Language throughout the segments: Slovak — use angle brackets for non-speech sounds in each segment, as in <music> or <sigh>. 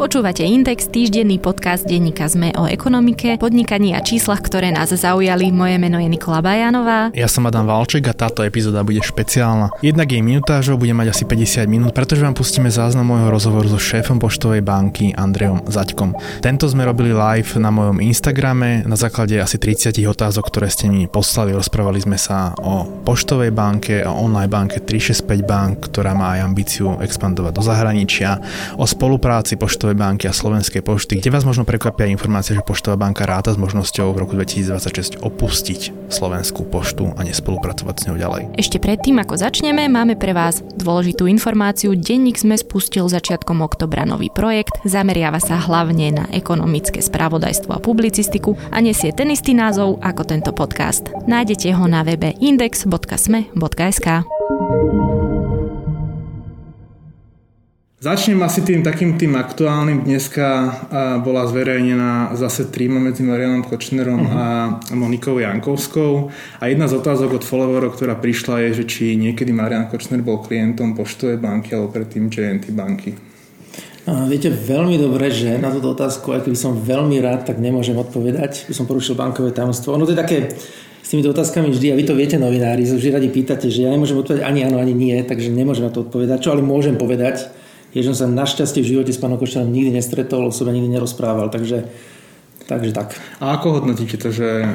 Počúvate Index, týždenný podcast denníka ZME o ekonomike, podnikaní a číslach, ktoré nás zaujali. Moje meno je Nikola Bajanová. Ja som Adam Valček a táto epizóda bude špeciálna. Jednak jej minutážou bude mať asi 50 minút, pretože vám pustíme záznam môjho rozhovoru so šéfom poštovej banky Andreom Zaďkom. Tento sme robili live na mojom Instagrame na základe asi 30 otázok, ktoré ste mi poslali. Rozprávali sme sa o poštovej banke, o online banke 365 bank, ktorá má aj ambíciu expandovať do zahraničia, o spolupráci poštovej Poštovej banky a Slovenskej pošty, kde vás možno prekvapia informácia, že Poštová banka ráta s možnosťou v roku 2026 opustiť Slovenskú poštu a nespolupracovať s ňou ďalej. Ešte predtým, ako začneme, máme pre vás dôležitú informáciu. Denník sme spustil začiatkom oktobra nový projekt. Zameriava sa hlavne na ekonomické spravodajstvo a publicistiku a nesie ten istý názov ako tento podcast. Nájdete ho na webe index.sme.sk. Začnem asi tým takým tým aktuálnym. Dneska bola zverejnená zase tríma medzi Marianom Kočnerom uh-huh. a Monikou Jankovskou. A jedna z otázok od followerov, ktorá prišla je, že či niekedy Marian Kočner bol klientom Poštovej banky alebo predtým JNT banky. Viete veľmi dobre, že na túto otázku, aj keby som veľmi rád, tak nemôžem odpovedať. By som porušil bankové tajomstvo. Ono to je také s týmito otázkami vždy, a vy to viete novinári, vždy radi pýtate, že ja nemôžem odpovedať ani áno, ani nie, takže nemôžem na to odpovedať. Čo ale môžem povedať, že som sa našťastie v živote s pánom Koščanom nikdy nestretol, sebe nikdy nerozprával, takže, takže tak. A ako hodnotíte to, že e,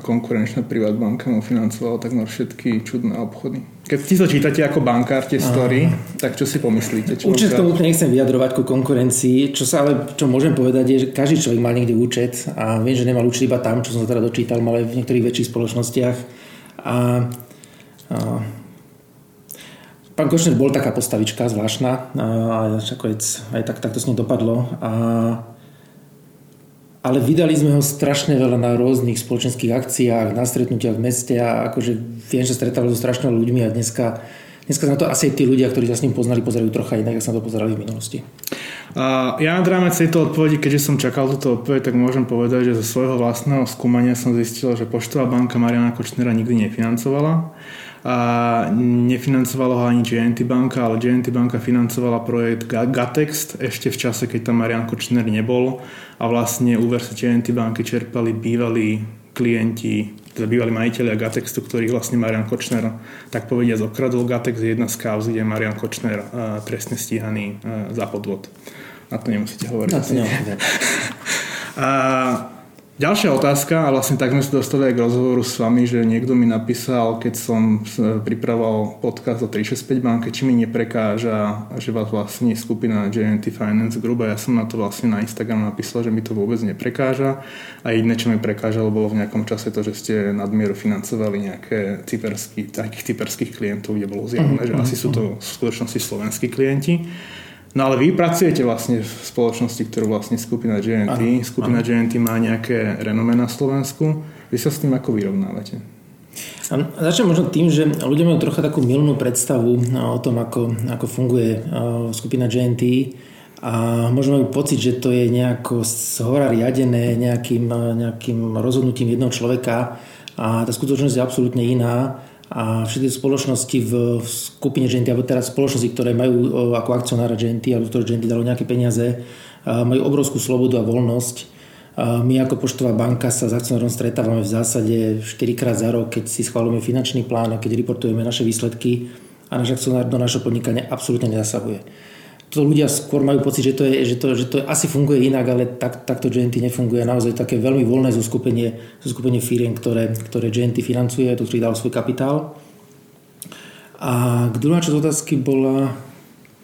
konkurenčná banka mu financovala takmer všetky čudné obchody? Keď si to čítate ako bankár tie story, Aha. tak čo si pomyslíte? Čo Určite to úplne nechcem vyjadrovať ku konkurencii. Čo sa ale, čo môžem povedať je, že každý človek má niekde účet a viem, že nemal účet iba tam, čo som sa teda dočítal, ale v niektorých väčších spoločnostiach. A, a Pán Košner bol taká postavička zvláštna a nakoniec aj tak, tak to s ním dopadlo. A, ale vydali sme ho strašne veľa na rôznych spoločenských akciách, na stretnutiach v meste a akože viem, že stretával so strašne ľuďmi a dneska, dneska na to asi tí ľudia, ktorí sa s ním poznali, pozerajú trocha inak, ako sa to pozerali v minulosti. A ja na rámec tejto odpovedi, keďže som čakal túto odpoveď, tak môžem povedať, že zo svojho vlastného skúmania som zistil, že Poštová banka Mariana Kočnera nikdy nefinancovala a nefinancovalo ho ani GNT banka, ale GNT banka financovala projekt Gatext ešte v čase, keď tam Marian Kočner nebol a vlastne úver sa GNT banky čerpali bývalí klienti, teda bývalí majiteľia Gatextu, ktorých vlastne Marian Kočner tak povedia zokradol. Gatex je jedna z kauz, kde je Marian Kočner trestne stíhaný za podvod. Na to nemusíte hovoriť. Na to nemusíte. <laughs> a Ďalšia otázka, a vlastne tak sme sa dostali aj k rozhovoru s vami, že niekto mi napísal, keď som pripravoval podcast o 365 banke, či mi neprekáža, že vás vlastne skupina JNT Finance Group a ja som na to vlastne na Instagram napísal, že mi to vôbec neprekáža a jediné, čo mi prekážalo, bolo v nejakom čase to, že ste nadmieru financovali nejaké cyperský, takých cyperských klientov, kde bolo zjavné, uh-huh, že asi sú to v skutočnosti slovenskí klienti. No ale vy pracujete vlastne v spoločnosti, ktorú vlastne skupina GNT. Ano, skupina ano. GNT má nejaké renome na Slovensku. Vy sa s tým ako vyrovnávate? Začnem možno tým, že ľudia majú trocha takú milnú predstavu o tom, ako, ako funguje skupina GNT a možno majú pocit, že to je nejako z hora riadené nejakým, nejakým rozhodnutím jednoho človeka a tá skutočnosť je absolútne iná a všetky spoločnosti v, skupine GNT, alebo teraz spoločnosti, ktoré majú ako akcionára GNT, alebo ktoré GNT dalo nejaké peniaze, majú obrovskú slobodu a voľnosť. My ako poštová banka sa s akcionárom stretávame v zásade 4 krát za rok, keď si schválujeme finančný plán a keď reportujeme naše výsledky a náš akcionár do našho podnikania absolútne nezasahuje to ľudia skôr majú pocit, že to, je, že to, že to asi funguje inak, ale tak, takto GNT nefunguje. Naozaj také veľmi voľné zoskupenie, zoskupenie firiem, ktoré, ktoré GNT financuje, to ktorý dal svoj kapitál. A druhá časť otázky bola...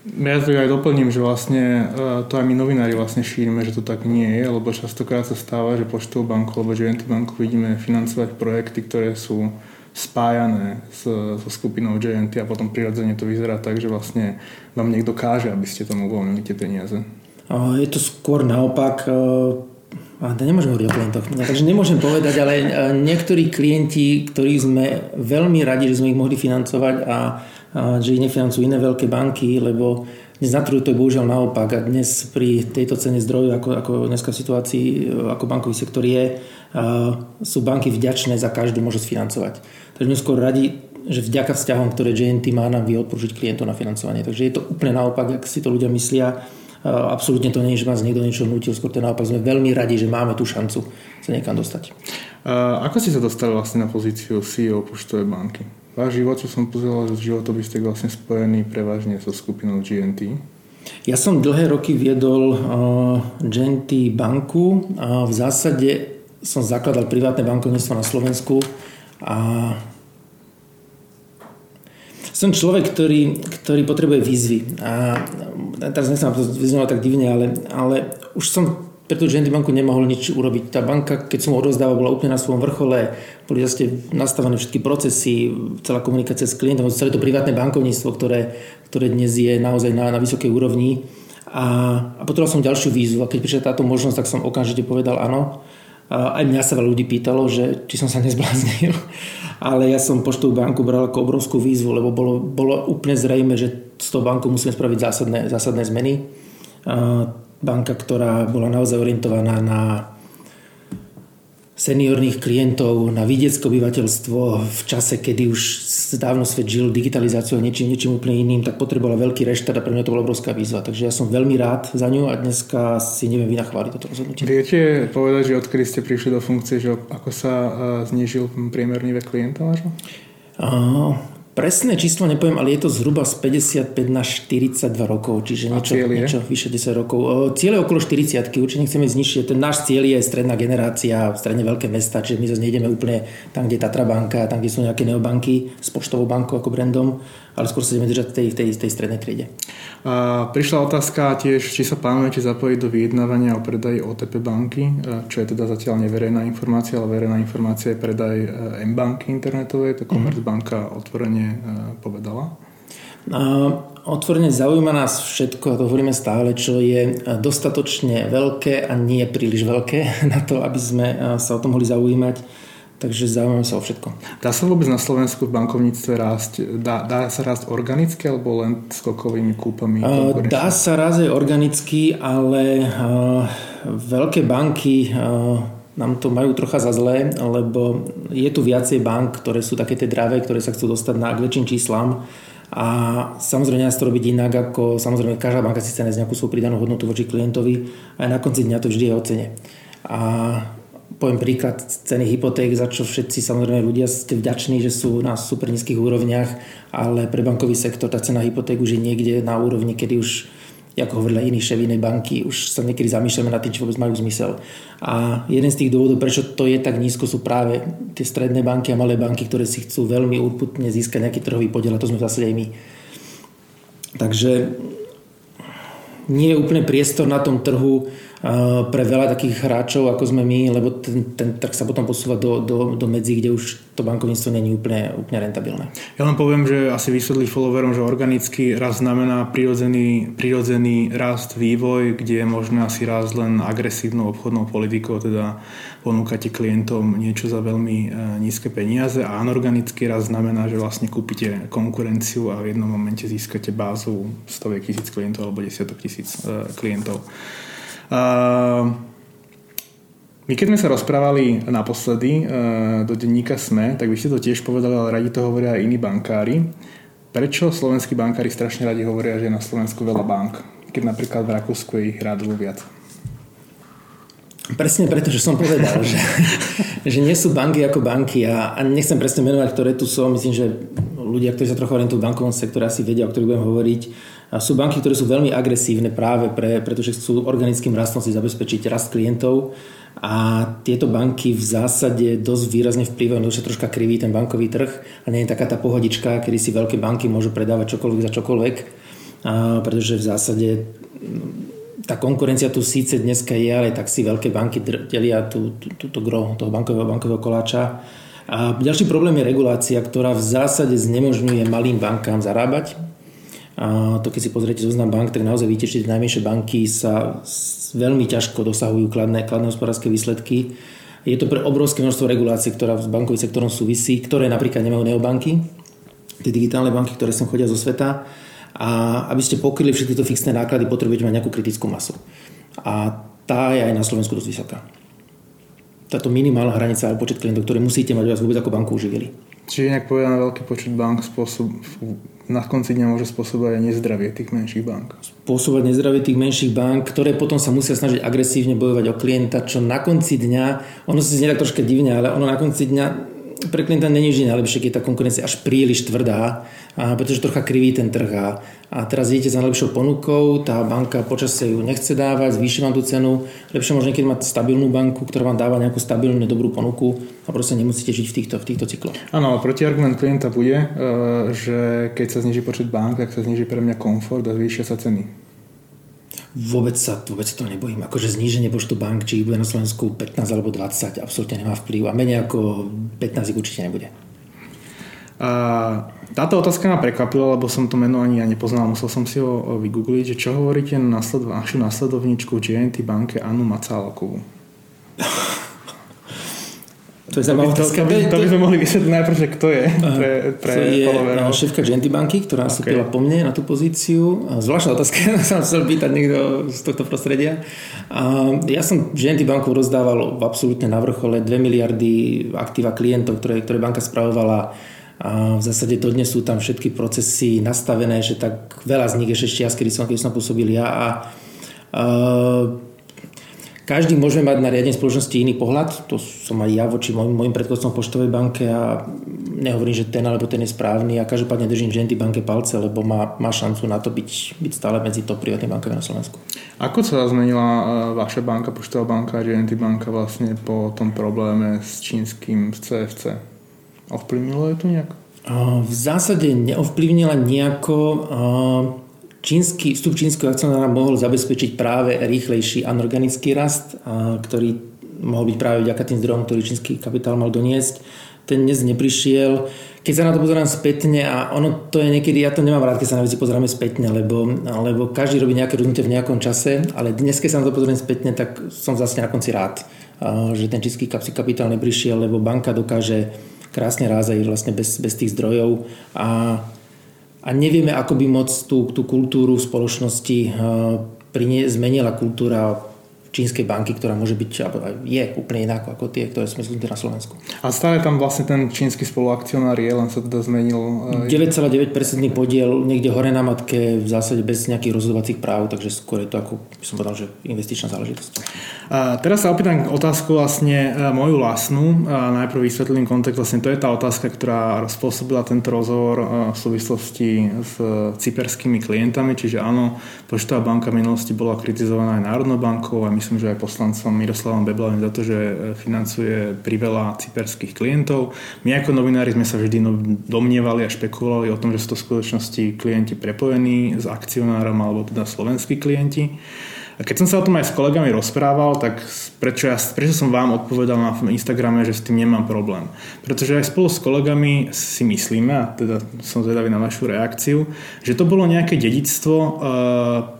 Ja to aj doplním, že vlastne e, to aj my novinári vlastne šírime, že to tak nie je, lebo častokrát sa stáva, že Poštovú banku alebo GNT banku vidíme financovať projekty, ktoré sú spájané s, so skupinou JNT a potom prirodzene to vyzerá tak, že vlastne vám niekto káže, aby ste tomu uvoľnili tie peniaze. Je to skôr naopak. A to nemôžem hovoriť o klientoch. Takže nemôžem povedať, ale niektorí klienti, ktorí sme veľmi radi, že sme ich mohli financovať a, a že ich nefinancujú iné veľké banky, lebo dnes na trhu to je bohužiaľ naopak a dnes pri tejto cene zdrojov, ako, ako dneska v situácii, ako bankový sektor je, sú banky vďačné za každú možnosť financovať. Takže sme skôr radi, že vďaka vzťahom, ktoré JNT má, nám vie odporučiť klientov na financovanie. Takže je to úplne naopak, ak si to ľudia myslia. absolútne to nie je, že nás niekto niečo nutil, skôr to naopak sme veľmi radi, že máme tú šancu sa niekam dostať. A ako si sa dostali vlastne na pozíciu CEO Poštovej banky? Váš život, čo som pozeral, že životopis ste vlastne spojený prevažne so skupinou GNT. Ja som dlhé roky viedol uh, GNT banku a v zásade som zakladal privátne bankovníctvo na Slovensku a som človek, ktorý, ktorý potrebuje výzvy. A teraz nechcem to vyznovať tak divne, ale, ale už som pre tú banku nemohol nič urobiť. Tá banka, keď som ho odozdával, bola úplne na svojom vrchole, boli zase nastavené všetky procesy, celá komunikácia s klientom, celé to privátne bankovníctvo, ktoré, ktoré dnes je naozaj na, na vysokej úrovni. A, a potreboval som ďalšiu výzvu a keď prišla táto možnosť, tak som okamžite povedal áno. Aj mňa sa veľa ľudí pýtalo, že či som sa nezbláznil, <laughs> ale ja som poštovú banku bral ako obrovskú výzvu, lebo bolo, bolo úplne zrejme, že s tou bankou musíme spraviť zásadné, zásadné zmeny. Banka, ktorá bola naozaj orientovaná na seniorných klientov, na vidiecké obyvateľstvo v čase, kedy už dávno svet žil digitalizáciou niečím, niečím úplne iným, tak potrebovala veľký reštart a pre mňa to bola obrovská výzva. Takže ja som veľmi rád za ňu a dneska si neviem vynachváliť toto rozhodnutie. Viete povedať, že odkedy ste prišli do funkcie, že ako sa e, znižil priemerný vek klienta vášho? Presné číslo nepoviem, ale je to zhruba z 55 na 42 rokov, čiže niečo, niečo vyše 10 rokov. Cieľ je okolo 40 určite nechceme znižiť. Ten náš cieľ je stredná generácia, stredne veľké mesta, čiže my zase nejdeme úplne tam, kde je Tatra banka, tam, kde sú nejaké neobanky s poštovou bankou ako brandom, ale skôr sa ideme držať tej, tej, tej strednej triede. A prišla otázka tiež, či sa plánujete zapojiť do vyjednávania o predaji OTP banky, čo je teda zatiaľ neverejná informácia, ale verejná informácia je predaj e, M-banky internetovej, to Commerzbanka otvorene e, povedala. Otvorene zaujíma nás všetko, to hovoríme stále, čo je dostatočne veľké a nie príliš veľké <laughs> na to, aby sme sa o tom mohli zaujímať Takže zaujímam sa o všetko. Dá sa vôbec na Slovensku v bankovníctve rásť? Dá, dá sa rásť organicky alebo len skokovými kúpami? Uh, dá sa rásť aj organicky, ale uh, veľké banky uh, nám to majú trocha za zlé, lebo je tu viacej bank, ktoré sú také tie dravé, ktoré sa chcú dostať na k väčším číslam a samozrejme nás to robiť inak, ako samozrejme každá banka si chce nájsť nejakú svoju pridanú hodnotu voči klientovi a na konci dňa to vždy je o cene. A poviem príklad ceny hypoték, za čo všetci samozrejme ľudia ste vďační, že sú na super nízkych úrovniach, ale pre bankový sektor tá cena hypoték už je niekde na úrovni, kedy už ako hovorila iní šéf inej banky, už sa niekedy zamýšľame nad tým, či vôbec majú zmysel. A jeden z tých dôvodov, prečo to je tak nízko, sú práve tie stredné banky a malé banky, ktoré si chcú veľmi úputne získať nejaký trhový podiel a to sme zase aj my. Takže nie je úplne priestor na tom trhu pre veľa takých hráčov, ako sme my, lebo ten, ten trh sa potom posúva do, do, do medzi, kde už to bankovníctvo není úplne, úplne rentabilné. Ja len poviem, že asi vysvetlí followerom, že organický rast znamená prirodzený, prirodzený rast, vývoj, kde je možné asi rast len agresívnou obchodnou politikou, teda ponúkate klientom niečo za veľmi e, nízke peniaze a anorganický rast znamená, že vlastne kúpite konkurenciu a v jednom momente získate bázu stoviek tisíc klientov alebo desiatok tisíc e, klientov. My keď sme sa rozprávali naposledy do denníka SME, tak vy ste to tiež povedali, ale radi to hovoria aj iní bankári. Prečo slovenskí bankári strašne radi hovoria, že je na Slovensku veľa bank, keď napríklad v Rakúsku je ich rádovo viac? Presne preto, že som povedal, že, <laughs> že nie sú banky ako banky a, a nechcem presne menovať, ktoré tu sú. Myslím, že ľudia, ktorí sa trochu orientujú v bankovom sektore, asi vedia, o ktorých budem hovoriť. A sú banky, ktoré sú veľmi agresívne práve pre, pretože chcú organickým rastom si zabezpečiť rast klientov a tieto banky v zásade dosť výrazne vplyvajú, že troška krivý ten bankový trh a nie je taká tá pohodička, kedy si veľké banky môžu predávať čokoľvek za čokoľvek, a, pretože v zásade tá konkurencia tu síce dneska je, ale tak si veľké banky delia tú gro toho bankového, bankového koláča. A ďalší problém je regulácia, ktorá v zásade znemožňuje malým bankám zarábať. A to keď si pozriete zoznam bank, tak naozaj vidíte, že najmenšie banky sa veľmi ťažko dosahujú kladné, kladné hospodárske výsledky. Je to pre obrovské množstvo regulácií, ktorá s bankovým sektorom súvisí, ktoré napríklad nemajú neobanky, tie digitálne banky, ktoré sem chodia zo sveta a aby ste pokryli všetky tieto fixné náklady, potrebujete mať nejakú kritickú masu. A tá je aj na Slovensku dosť vysoká. Táto minimálna hranica alebo počet klientov, ktoré musíte mať, vás vôbec ako banku uživili. Čiže nejak povedané veľký počet bank spôsob, na konci dňa môže spôsobovať aj nezdravie tých menších bank. Spôsobovať nezdravie tých menších bank, ktoré potom sa musia snažiť agresívne bojovať o klienta, čo na konci dňa, ono sa znie tak troška divne, ale ono na konci dňa pre klienta není vždy najlepšie, keď tá konkurencia až príliš tvrdá, a pretože trocha kriví ten trh. A, a teraz idete za najlepšou ponukou, tá banka počasie ju nechce dávať, zvýši vám tú cenu. Lepšie možno keď mať stabilnú banku, ktorá vám dáva nejakú stabilnú, dobrú ponuku a proste nemusíte žiť v týchto, v týchto cykloch. Áno, protiargument klienta bude, e, že keď sa zniží počet bank, tak sa zniží pre mňa komfort a zvýšia sa ceny. Vôbec sa, vôbec sa to nebojím. Akože zníženie počtu bank, či ich bude na Slovensku 15 alebo 20, absolútne nemá vplyv. A menej ako 15 ich určite nebude. A táto otázka ma prekvapila, lebo som to meno ani ja nepoznal, musel som si ho vygoogliť, že čo hovoríte na našu následovničku GNT banke Anu Macálkovú? <laughs> To je zaujímavá otázka. To, to, to, to by sme mohli vysvetliť najprv, že kto je pre, pre to je followerov. šéfka Genty banky, ktorá okay. stúpila po mne na tú pozíciu. Zvláštna otázka, <laughs> sa chcel pýtať niekto z tohto prostredia. A ja som Genty banku rozdával v absolútne na vrchole 2 miliardy aktíva klientov, ktoré, ktoré banka spravovala a v zásade dodnes sú tam všetky procesy nastavené, že tak veľa z nich ešte čas, kedy som, kedy som pôsobil ja a, a každý môže mať na riadenie spoločnosti iný pohľad, to som aj ja voči môjim, môjim predchodcom poštovej banke a nehovorím, že ten alebo ten je správny a každopádne držím GNT banke palce, lebo má, má šancu na to byť, byť stále medzi top privátnymi bankami na Slovensku. Ako sa zmenila e, vaša banka, poštová banka a GNT banka vlastne po tom probléme s čínskym CFC? Ovplyvnilo je to nejak? V zásade neovplyvnila nejako čínsky, vstup čínskeho akcionára mohol zabezpečiť práve rýchlejší anorganický rast, ktorý mohol byť práve vďaka tým zdrojom, ktorý čínsky kapitál mal doniesť. Ten dnes neprišiel. Keď sa na to pozerám spätne a ono to je niekedy, ja to nemám rád, keď sa na veci pozeráme spätne, lebo, lebo každý robí nejaké rozhodnutie v nejakom čase, ale dnes, keď sa na to pozerám spätne, tak som zase na konci rád, že ten čínsky kapitál neprišiel, lebo banka dokáže krásne rázať vlastne bez, bez tých zdrojov a a nevieme, ako by moc tú, tú kultúru v spoločnosti uh, zmenila kultúra čínskej banky, ktorá môže byť, je úplne iná ako tie, ktoré sme zvyknutí na Slovensku. A stále tam vlastne ten čínsky spoluakcionár je, len sa teda zmenil... 9,9% podiel niekde hore na matke v zásade bez nejakých rozhodovacích práv, takže skôr je to ako, by som povedal, že investičná záležitosť. A teraz sa opýtam otázku vlastne e, moju vlastnú. A najprv vysvetlím kontext. Vlastne to je tá otázka, ktorá spôsobila tento rozhovor e, v súvislosti s cyperskými klientami. Čiže áno, Poštová banka v minulosti bola kritizovaná aj Národnou bankou a myslím, že aj poslancom Miroslavom Beblavým za to, že e, financuje priveľa cyperských klientov. My ako novinári sme sa vždy no, domnievali a špekulovali o tom, že sú to v skutočnosti klienti prepojení s akcionárom alebo teda slovenskí klienti. A keď som sa o tom aj s kolegami rozprával, tak prečo, ja, prečo som vám odpovedal na Instagrame, že s tým nemám problém. Pretože aj spolu s kolegami si myslíme, a teda som zvedavý na vašu reakciu, že to bolo nejaké dedictvo e,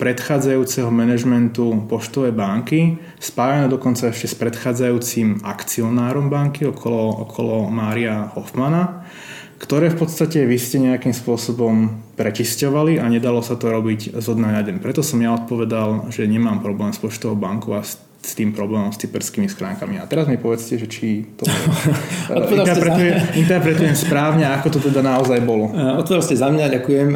predchádzajúceho manažmentu poštovej banky, spájane dokonca ešte s predchádzajúcim akcionárom banky okolo, okolo Mária Hoffmana ktoré v podstate vy ste nejakým spôsobom prečisťovali a nedalo sa to robiť zo dňa na deň. Preto som ja odpovedal, že nemám problém s poštovou banku a s s tým problémom s cyperskými schránkami. A teraz mi povedzte, že či to <laughs> interpretujem, interpretujem správne ako to teda naozaj bolo. Odpovedal ste za mňa, ďakujem.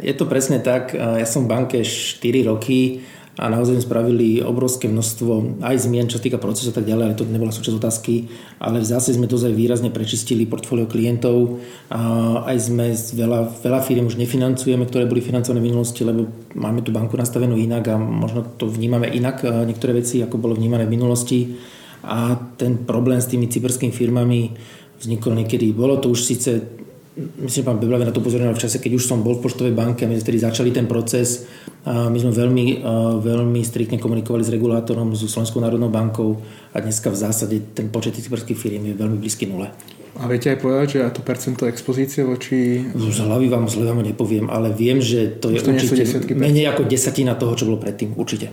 Je to presne tak. Ja som v banke 4 roky a naozaj spravili obrovské množstvo aj zmien, čo týka procesu a tak ďalej, ale to nebola súčasť otázky, ale zásade sme dozaj výrazne prečistili portfólio klientov. A aj sme veľa, veľa firm už nefinancujeme, ktoré boli financované v minulosti, lebo máme tú banku nastavenú inak a možno to vnímame inak, niektoré veci, ako bolo vnímané v minulosti. A ten problém s tými cyberskými firmami vznikol niekedy, bolo to už síce myslím, pán Beblavý na to upozornil v čase, keď už som bol v poštovej banke a my sme začali ten proces. A my sme veľmi, veľmi striktne komunikovali s regulátorom, so Slovenskou národnou bankou a dneska v zásade ten počet cyberských firiem je veľmi blízky nule. A viete aj povedať, že to percento expozície voči... Z hlavy vám, z hlavy vám nepoviem, ale viem, že to je to určite menej ako desatina toho, čo bolo predtým, určite.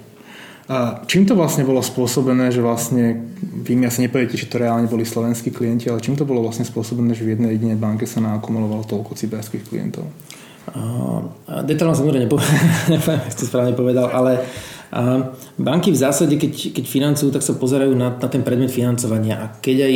A čím to vlastne bolo spôsobené, že vlastne, vy mi asi nepoviete, či to reálne boli slovenskí klienti, ale čím to bolo vlastne spôsobené, že v jednej jedinej banke sa naakumulovalo toľko cyberských klientov? Detálne som samozrejme <laughs> nepoviem, ste správne povedal, ale banky v zásade, keď, keď financujú, tak sa pozerajú na, na ten predmet financovania a keď aj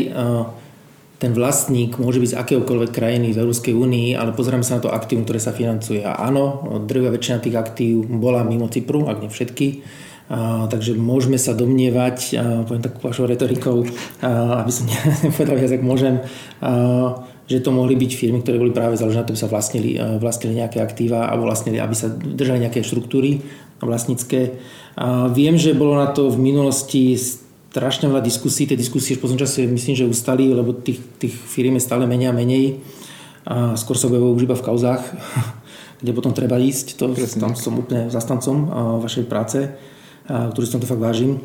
ten vlastník môže byť z akéhokoľvek krajiny v Európskej únii, ale pozeráme sa na to aktívum, ktoré sa financuje. A áno, drvia väčšina tých aktív bola mimo Cypru, ak nie všetky. A, takže môžeme sa domnievať, a, poviem takú vašou retorikou, a, aby som <laughs> nepovedal viac, ak môžem, a, že to mohli byť firmy, ktoré boli práve založené na to, aby sa vlastnili, vlastnili nejaké aktíva a vlastnili, aby sa držali nejaké štruktúry vlastnícke. A viem, že bolo na to v minulosti strašne veľa diskusí. Tie diskusie v poslednom čase myslím, že ustali, lebo tých, tých firiem je stále menej a menej. A skôr sa objavujú už iba v kauzách, <laughs> kde potom treba ísť. To, tam som úplne zastancom vašej práce, ktorý som to fakt vážim.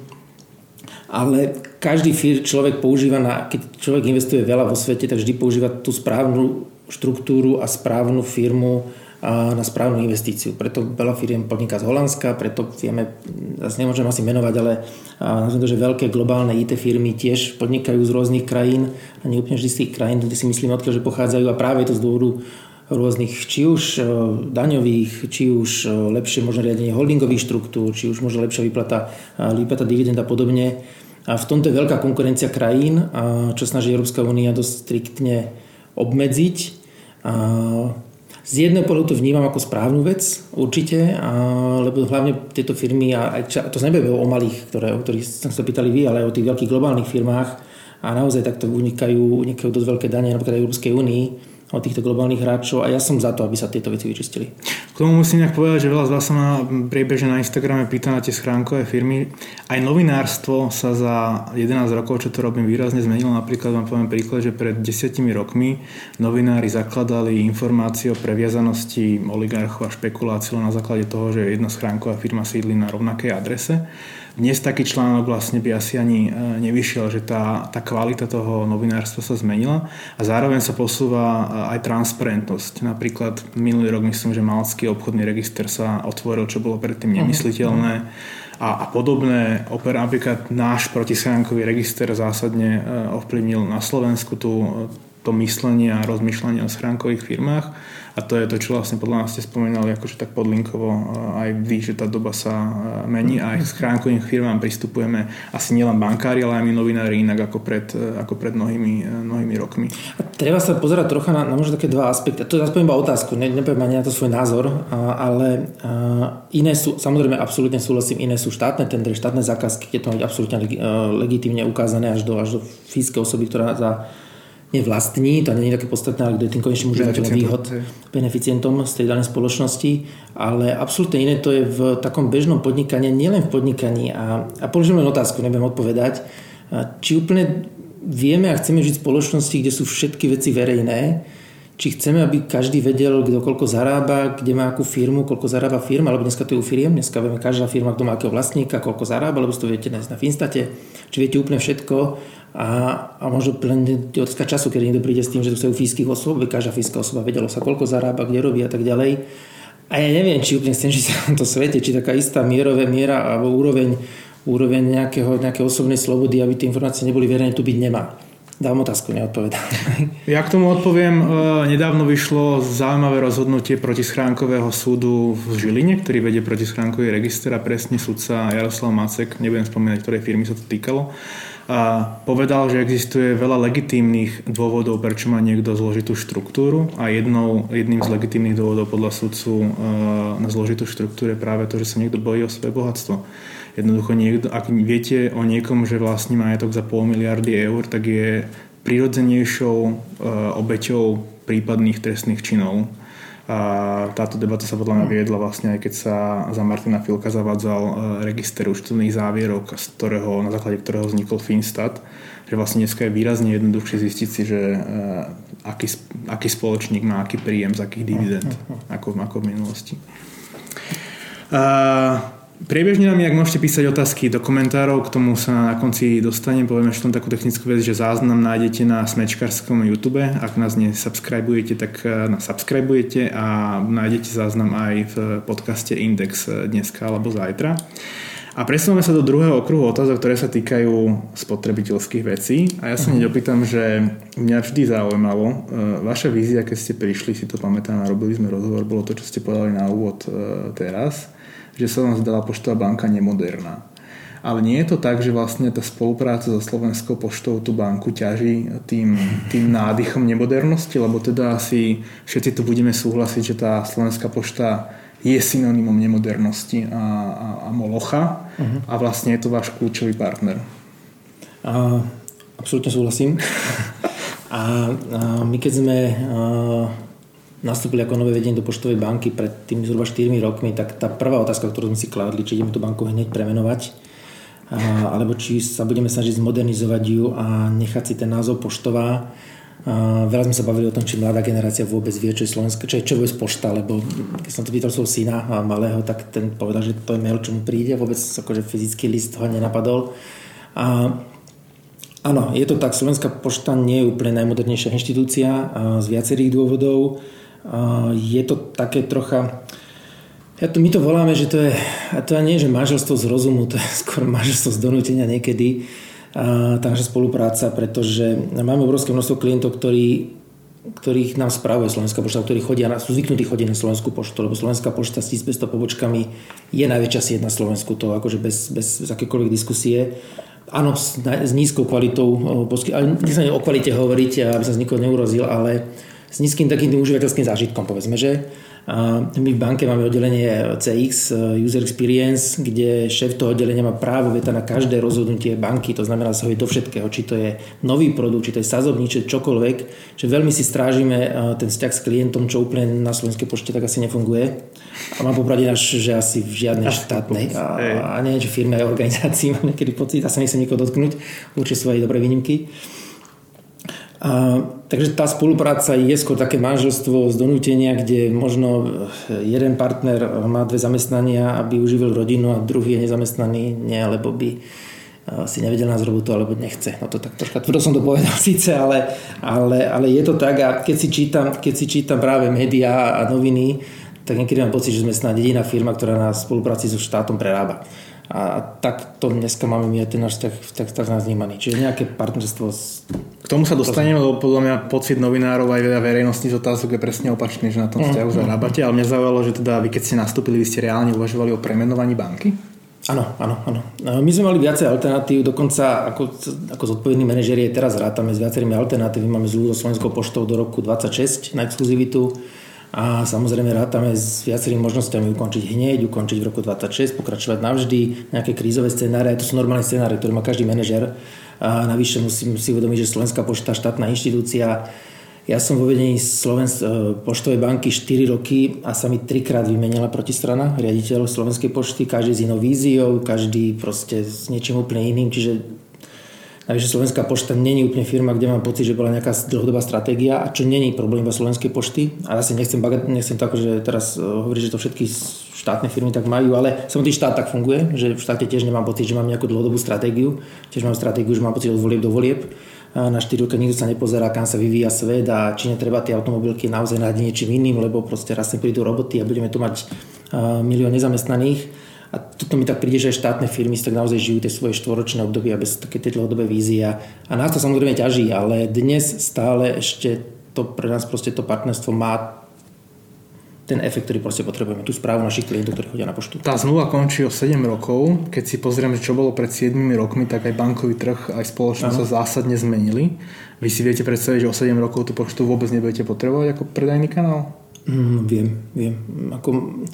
Ale každý fir, človek používa, na, keď človek investuje veľa vo svete, tak vždy používa tú správnu štruktúru a správnu firmu na správnu investíciu. Preto veľa firiem podniká z Holandska, preto vieme, zase nemôžem asi menovať, ale nazviem to, že veľké globálne IT firmy tiež podnikajú z rôznych krajín a nie úplne vždy z tých krajín, kde si myslím, odkiaľ že pochádzajú a práve je to z dôvodu rôznych, či už e, daňových, či už e, lepšie možno riadenie holdingových štruktúr, či už možno lepšia výplata, výplata dividend a podobne. A v tomto je veľká konkurencia krajín, čo snaží Európska únia dosť striktne obmedziť. Z jedného pohľadu to vnímam ako správnu vec, určite, lebo hlavne tieto firmy, a to sa o malých, ktoré, o ktorých ste sa pýtali vy, ale aj o tých veľkých globálnych firmách a naozaj takto unikajú, unikajú dosť veľké dane napríklad aj Európskej únii od týchto globálnych hráčov a ja som za to, aby sa tieto veci vyčistili. K tomu musím nejak povedať, že veľa z vás sa ma priebežne na Instagrame pýta na tie schránkové firmy. Aj novinárstvo sa za 11 rokov, čo to robím, výrazne zmenilo. Napríklad vám poviem príklad, že pred 10 rokmi novinári zakladali informácie o previazanosti oligarchov a špekuláciu na základe toho, že jedna schránková firma sídli na rovnakej adrese dnes taký článok vlastne by asi ani e, nevyšiel, že tá, tá kvalita toho novinárstva sa zmenila a zároveň sa posúva e, aj transparentnosť. Napríklad minulý rok myslím, že Malcký obchodný register sa otvoril, čo bolo predtým mhm. nemysliteľné a, a podobné. Opera, napríklad náš protischránkový register zásadne e, ovplyvnil na Slovensku tú, to myslenie a rozmýšľanie o schránkových firmách a to je to, čo vlastne podľa nás ste spomínali, akože tak podlinkovo aj vy, že tá doba sa mení a aj s chránkovým firmám pristupujeme asi nielen bankári, ale aj my novinári inak ako pred, ako pred mnohými, mnohými rokmi. A treba sa pozerať trocha na, na možno také dva aspekty. To ja poviem iba otázku, ne, nepoviem ani na to svoj názor, ale iné sú, samozrejme absolútne súhlasím, iné sú štátne tendre, štátne zákazky, keď to absolútne legitimne ukázané až do, až do fyzickej osoby, ktorá za nevlastní, to nie je také podstatné, ale kto je tým konečným užívateľom výhod, beneficientom z tej danej spoločnosti, ale absolútne iné to je v takom bežnom podnikaní, nielen v podnikaní. A, a položím len otázku, nebudem odpovedať, či úplne vieme a chceme žiť v spoločnosti, kde sú všetky veci verejné, či chceme, aby každý vedel, kto koľko zarába, kde má akú firmu, koľko zarába firma, alebo dneska to je u firiem, dneska vieme každá firma, kto má akého vlastníka, koľko zarába, lebo to viete nájsť na Finstate, či viete úplne všetko a, a možno len otázka času, keď niekto príde s tým, že to sú fyzických osôb, každá fyzická osoba vedela sa, koľko zarába, kde robí a tak ďalej. A ja neviem, či úplne chcem žiť v tomto svete, či taká istá mierové miera alebo úroveň, úroveň nejakého, nejakej osobnej slobody, aby tie informácie neboli verejné, tu byť nemá. Dám otázku, neodpovedám. <laughs> Ja k tomu odpoviem. E, nedávno vyšlo zaujímavé rozhodnutie protischránkového súdu v Žiline, ktorý vedie protischránkový register a presne sudca Jaroslav Macek, nebudem spomínať, ktorej firmy sa to týkalo, a povedal, že existuje veľa legitímnych dôvodov, prečo má niekto zložitú štruktúru a jednou, jedným z legitímnych dôvodov podľa sudcu e, na zložitú štruktúru je práve to, že sa niekto bojí o svoje bohatstvo. Jednoducho niekto, ak viete o niekom, že vlastní majetok za pol miliardy eur, tak je prirodzenejšou e, obeťou prípadných trestných činov. A táto debata sa podľa mňa viedla vlastne aj keď sa za Martina Filka zavádzal e, register účtovných závierok, z ktorého, na základe ktorého vznikol Finstat, že vlastne dneska je výrazne jednoduchšie zistiť si, že e, aký, aký spoločník má aký príjem z akých dividend, ako, ako v minulosti. Uh, Priebežne nám, ak môžete písať otázky do komentárov, k tomu sa na konci dostanem, povieme ešte takú technickú vec, že záznam nájdete na smečkarskom YouTube, ak nás nesubscribujete, tak eh, nás subscribujete a nájdete záznam aj v podcaste Index eh, dneska alebo zajtra. A presúvame sa do druhého okruhu otázok, ktoré sa týkajú spotrebiteľských vecí. A ja sa hneď opýtam, že mňa vždy zaujímalo, eh, vaša vízia, keď ste prišli, si to pamätám, robili sme rozhovor, bolo to, čo ste povedali na úvod teraz že sa vám zdala poštová banka nemoderná. Ale nie je to tak, že vlastne tá spolupráca so Slovenskou poštou tú banku ťaží tým, tým nádychom nemodernosti, lebo teda asi všetci tu budeme súhlasiť, že tá Slovenská pošta je synonymom nemodernosti a, a, a molocha uh-huh. a vlastne je to váš kľúčový partner. A, absolútne súhlasím. <laughs> a, a my keď sme a, nastúpili ako nové vedenie do poštovej banky pred tými zhruba 4 rokmi, tak tá prvá otázka, ktorú sme si kladli, či ideme tú banku hneď premenovať, a, alebo či sa budeme snažiť zmodernizovať ju a nechať si ten názov poštová veľa sme sa bavili o tom, či mladá generácia vôbec vie, čo je Slovenska, čo je, čo je pošta, lebo keď som to pýtal svojho syna malého, tak ten povedal, že to je mail, čo mu príde, vôbec akože fyzický list ho nenapadol. A áno, je to tak, Slovenská pošta nie je úplne najmodernejšia inštitúcia z viacerých dôvodov. Je to také trocha, ja to, my to voláme, že to je, to nie je že manželstvo z rozumu, to je <laughs> skôr manželstvo z donútenia niekedy tá naša spolupráca, pretože máme obrovské množstvo klientov, ktorí, ktorých nám spravuje Slovenská pošta, ktorí chodia, sú zvyknutí chodiť na Slovenskú poštu, lebo Slovenská pošta s 1500 pobočkami je najväčšia sieť na Slovensku, to akože bez, bez, bez akékoľvek diskusie. Áno, s, s nízkou kvalitou, ale nechcem o kvalite hovoriť, aby som z nikoho neurozil, ale s nízkym takým tým užívateľským zážitkom, povedzme, že my v banke máme oddelenie CX, eh, User Experience, kde šéf toho oddelenia má právo veta na každé rozhodnutie banky, to znamená sa do všetkého, či to je nový produkt, či to je sazovník, či čokoľvek, že veľmi si strážime eh, ten vzťah s klientom, čo úplne na Slovenskej pošte tak asi nefunguje. A mám popravde až, že asi v žiadnej štátnej a, a neviem, či firme aj organizácii <laughs> mám niekedy pocit, a sa nechcem nikoho dotknúť, určite sú aj dobré výnimky. A, takže tá spolupráca je skôr také manželstvo z donútenia, kde možno jeden partner má dve zamestnania, aby uživil rodinu a druhý je nezamestnaný, nie, lebo by si nevedel nás robotu alebo nechce. No to tak troška tvrdo som to povedal <laughs> síce, ale, ale, ale je to tak a keď si čítam, keď si čítam práve médiá a noviny, tak niekedy mám pocit, že sme snad jediná firma, ktorá na spolupráci so štátom prerába. A tak to dneska máme my aj ten náš vzťah, tak, tak nás vnímaný. Čiže nejaké partnerstvo. S... K tomu sa dostaneme, lebo podľa mňa pocit novinárov aj veľa verejnosti z otázok je presne opačný, že na tom vzťahu mm, zarábate. Ale mňa zaujalo, že teda vy keď ste nastúpili, vy ste reálne uvažovali o premenovaní banky? Áno, áno, áno. My sme mali viacej alternatív, dokonca ako, ako zodpovední manažeri teraz rátame s viacerými alternatívami. Máme zlú so Slovenskou poštou do roku 26 na exkluzivitu a samozrejme rátame s viacerými možnosťami ukončiť hneď, ukončiť v roku 26, pokračovať navždy, nejaké krízové scenáre, to sú normálne scenáre, ktoré má každý manažer. A navyše musím si uvedomiť, že Slovenská pošta, štátna inštitúcia, ja som vo vedení Slovensk- e, poštovej banky 4 roky a sa mi trikrát vymenila protistrana, riaditeľ Slovenskej pošty, každý s inou víziou, každý proste s niečím úplne iným, čiže Takže Slovenská pošta není úplne firma, kde mám pocit, že bola nejaká dlhodobá stratégia a čo není problém iba Slovenskej pošty. A ja si nechcem, bagat, nechcem tak, že teraz uh, hovoriť, že to všetky štátne firmy tak majú, ale samotný štát tak funguje, že v štáte tiež nemám pocit, že mám nejakú dlhodobú stratégiu. Tiež mám stratégiu, že mám pocit od volieb do volieb. Na 4 roky nikto sa nepozerá, kam sa vyvíja svet a či netreba tie automobilky naozaj nájsť niečím iným, lebo proste raz prídu roboty a budeme tu mať uh, milión nezamestnaných a toto mi tak príde, že štátne firmy tak naozaj žijú tie svoje štvoročné obdobia bez také tie dlhodobé vízie. A nás to samozrejme ťaží, ale dnes stále ešte to pre nás proste to partnerstvo má ten efekt, ktorý proste potrebujeme, tú správu našich klientov, ktorí chodia na poštu. Tá zmluva končí o 7 rokov. Keď si pozrieme, čo bolo pred 7 rokmi, tak aj bankový trh, aj spoločnosť ano. sa zásadne zmenili. Vy si viete predstaviť, že o 7 rokov tú poštu vôbec nebudete potrebovať ako predajný kanál? Mm, viem, viem. Ako,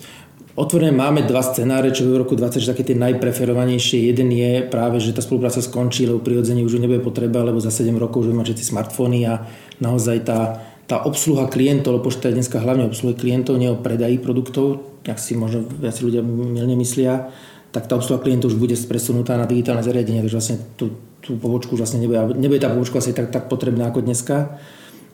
Otvorené máme dva scenáre, čo v roku 20 také tie najpreferovanejšie. Jeden je práve, že tá spolupráca skončí, lebo prirodzene už nebude potreba, lebo za 7 rokov už budeme mať všetci smartfóny a naozaj tá, tá obsluha klientov, lebo pošta dneska hlavne obsluha klientov, nie o predaji produktov, ak si možno viac ľudia milne myslia, tak tá obsluha klientov už bude presunutá na digitálne zariadenie, takže vlastne tú, tú pobočku vlastne nebude, nebude tá pobočka asi tak, tak potrebná ako dneska.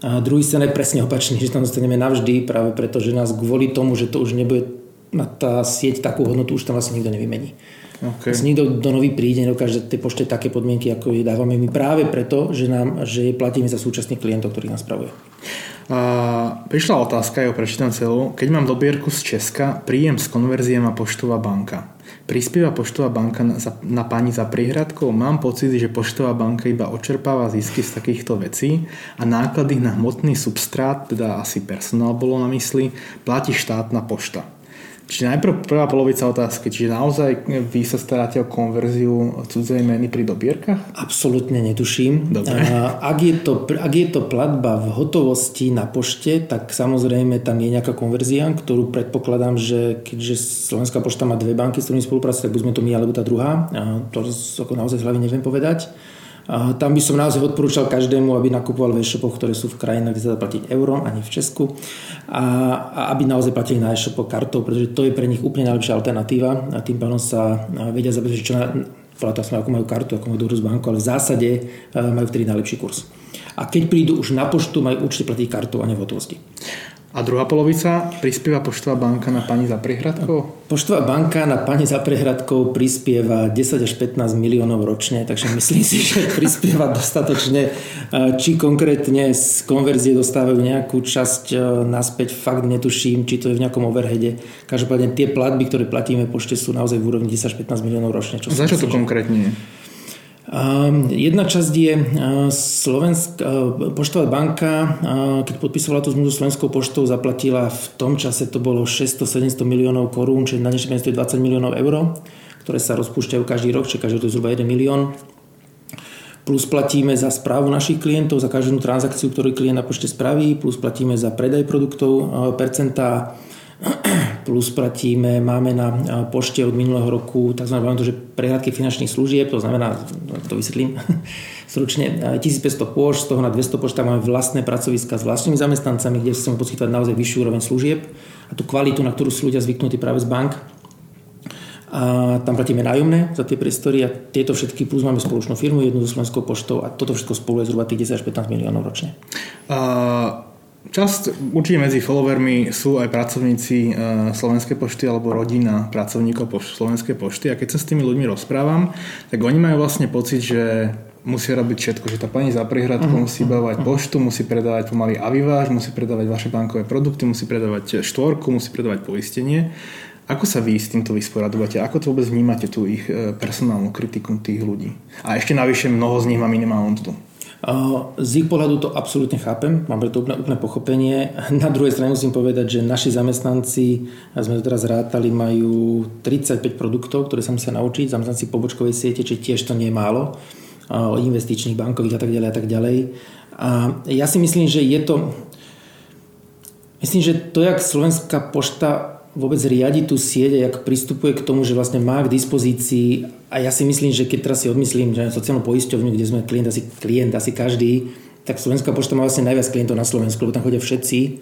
A druhý scén je presne opačný, <laughs> že tam dostaneme navždy, práve preto, že nás kvôli tomu, že to už nebude tá sieť takú hodnotu už tam vlastne nikto nevymení. Okay. Vlastne nikto do nový príde, nedokáže tej pošte také podmienky, ako je dávame my práve preto, že, nám, že platíme za súčasných klientov, ktorých nás spravuje. A, prišla otázka, ja prečítam celú. Keď mám dobierku z Česka, príjem z konverzie má poštová banka. Prispieva poštová banka na, na pani za prihradkou? Mám pocit, že poštová banka iba očerpáva zisky z takýchto vecí a náklady na hmotný substrát, teda asi personál bolo na mysli, platí štátna pošta. Čiže najprv prvá polovica otázky, čiže naozaj vy sa staráte o konverziu cudzej meny pri dobierkach? Absolutne netuším. Dobre. Ak, je to, ak je to platba v hotovosti na pošte, tak samozrejme tam je nejaká konverzia, ktorú predpokladám, že keďže Slovenská pošta má dve banky, s ktorými spolupracuje, tak buď sme to my alebo tá druhá. To ako naozaj z hlavy neviem povedať. Tam by som naozaj odporúčal každému, aby nakupoval v e-shopoch, ktoré sú v krajinách, kde sa dá platiť euro, a nie v Česku. A, a aby naozaj platili na e-shopoch kartou, pretože to je pre nich úplne najlepšia alternatíva a tým pádom sa vedia zabezpečiť čo na, podľa toho, ako majú kartu, ako majú z banku, ale v zásade majú vtedy najlepší kurz. A keď prídu už na poštu, majú určite platiť kartou a ne v hotovosti. A druhá polovica prispieva Poštová banka na pani za prehradkou? Poštová banka na pani za prehradkou prispieva 10 až 15 miliónov ročne, takže myslím si, že <laughs> prispieva dostatočne. Či konkrétne z konverzie dostávajú nejakú časť e, naspäť, fakt netuším, či to je v nejakom overheade. Každopádne tie platby, ktoré platíme pošte sú naozaj v úrovni 10 až 15 miliónov ročne. Čo Za čo to konkrétne je? Jedna časť je Slovenská poštová banka, keď podpisovala tú zmluvu Slovenskou poštou, zaplatila v tom čase to bolo 600-700 miliónov korún, čiže na dnešné je 20 miliónov eur, ktoré sa rozpúšťajú každý rok, čiže každý rok to je zhruba 1 milión. Plus platíme za správu našich klientov, za každú transakciu, ktorú klient na pošte spraví, plus platíme za predaj produktov, percentá <clears throat> plus platíme, máme na pošte od minulého roku tzv. to, že prehľadky finančných služieb, to znamená, to vysvetlím <laughs> stručne, 1500 pošt, z toho na 200 poštách máme vlastné pracoviska s vlastnými zamestnancami, kde chceme poskytovať naozaj vyššiu úroveň služieb a tú kvalitu, na ktorú sú ľudia zvyknutí práve z bank. A tam platíme nájomné za tie priestory a tieto všetky, plus máme spoločnú firmu, jednu so Slovenskou poštou a toto všetko spolu je zhruba tých 10 až 15 miliónov ročne. Uh Časť určite medzi followermi sú aj pracovníci e, Slovenskej pošty alebo rodina pracovníkov Slovenskej pošty a keď sa s tými ľuďmi rozprávam, tak oni majú vlastne pocit, že musia robiť všetko, že tá pani za prihradku uh-huh. musí bavať poštu, musí predávať pomaly aviváž, musí predávať vaše bankové produkty, musí predávať štvorku, musí predávať poistenie. Ako sa vy s týmto vysporadujete? Ako to vôbec vnímate tú ich e, personálnu kritiku tých ľudí? A ešte navyše mnoho z nich má minimálnu mzdu. Z ich pohľadu to absolútne chápem, mám preto úplne, úplne pochopenie. Na druhej strane musím povedať, že naši zamestnanci, sme to teraz rátali, majú 35 produktov, ktoré sa musia naučiť, zamestnanci pobočkovej siete, či tiež to nie je málo, investičných, bankových a tak ďalej a tak ďalej. A ja si myslím, že je to... Myslím, že to, jak Slovenská pošta vôbec riadi tú sieť a jak pristupuje k tomu, že vlastne má k dispozícii. A ja si myslím, že keď teraz si odmyslím, že sociálnu poisťovňu, kde sme klient asi, klient asi každý, tak Slovenská pošta má vlastne najviac klientov na Slovensku, lebo tam chodia všetci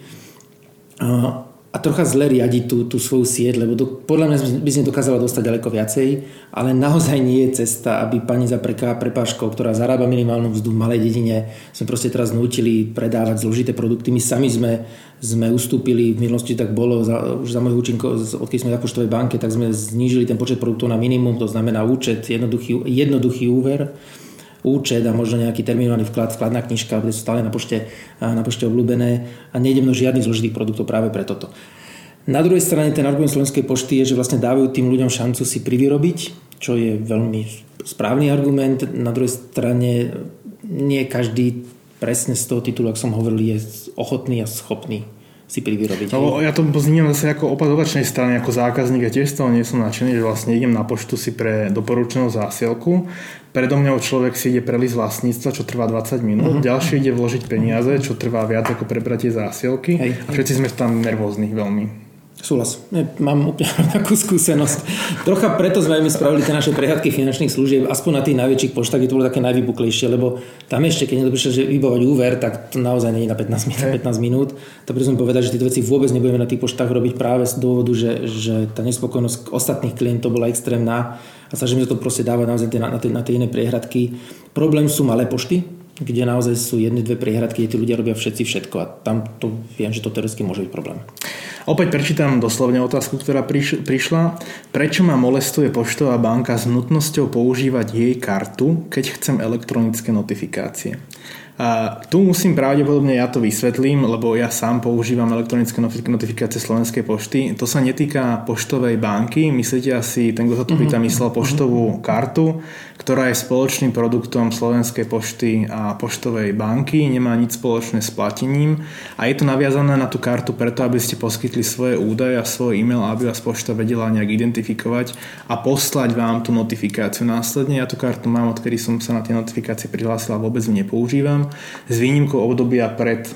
trocha zle riadiť tú, tú svoju sieť, lebo do, podľa mňa by sme dokázala dostať ďaleko viacej, ale naozaj nie je cesta, aby pani za preká prepáškou, ktorá zarába minimálnu vzdu v malej dedine, sme proste teraz nutili predávať zložité produkty. My sami sme, sme ustúpili, v minulosti tak bolo, za, už za mojich účinkov, odkedy sme na poštovej banke, tak sme znížili ten počet produktov na minimum, to znamená účet, jednoduchý, jednoduchý úver účet a možno nejaký terminovaný vklad, vkladná knižka, bude sú stále na pošte, na pošte obľúbené a nejde mno žiadnych zložitých produktov práve pre toto. Na druhej strane ten argument Slovenskej pošty je, že vlastne dávajú tým ľuďom šancu si privyrobiť, čo je veľmi správny argument. Na druhej strane nie každý presne z toho titulu, ak som hovoril, je ochotný a schopný si privyrobiť. No, ja to poznímam zase ako opadovačnej strany, ako zákazník a tiež z toho nie som nadšený, že vlastne idem na poštu si pre doporučenú zásielku, predo mňou človek si ide prelísť vlastníctva, čo trvá 20 minút, uh-huh. ďalší ide vložiť peniaze, čo trvá viac ako prebratie zásielky hej. a všetci sme tam nervózni veľmi. Súhlas. Mám úplne <laughs> takú skúsenosť. Trocha preto sme my spravili tie naše prehľadky finančných služieb, aspoň na tých najväčších poštách, kde to bolo také najvybuklejšie, lebo tam ešte, keď niekto prišiel, že vybovať úver, tak to naozaj nie je na 15 minút. 15 minút. To preto sme povedať, že tieto veci vôbec nebudeme na tých poštách robiť práve z dôvodu, že, že tá nespokojnosť ostatných klientov bola extrémna a snažíme sa to proste dávať naozaj na, na, tie, na tie iné priehradky. Problém sú malé pošty, kde naozaj sú jedny, dve priehradky, kde tí ľudia robia všetci všetko a tam to viem, že to teoreticky môže byť problém. Opäť prečítam doslovne otázku, ktorá priš- prišla. Prečo ma molestuje poštová banka s nutnosťou používať jej kartu, keď chcem elektronické notifikácie? A tu musím pravdepodobne, ja to vysvetlím, lebo ja sám používam elektronické notifikácie Slovenskej pošty. To sa netýka poštovej banky. Myslíte asi, ten, kto sa tu pýta, mhm. myslel poštovú kartu, ktorá je spoločným produktom Slovenskej pošty a poštovej banky. Nemá nič spoločné s platením a je to naviazané na tú kartu preto, aby ste poskytli svoje údaje a svoj e-mail, aby vás pošta vedela nejak identifikovať a poslať vám tú notifikáciu. Následne ja tú kartu mám, odkedy som sa na tie notifikácie prihlásil a vôbec ju nepoužívam s výnimkou obdobia pred e,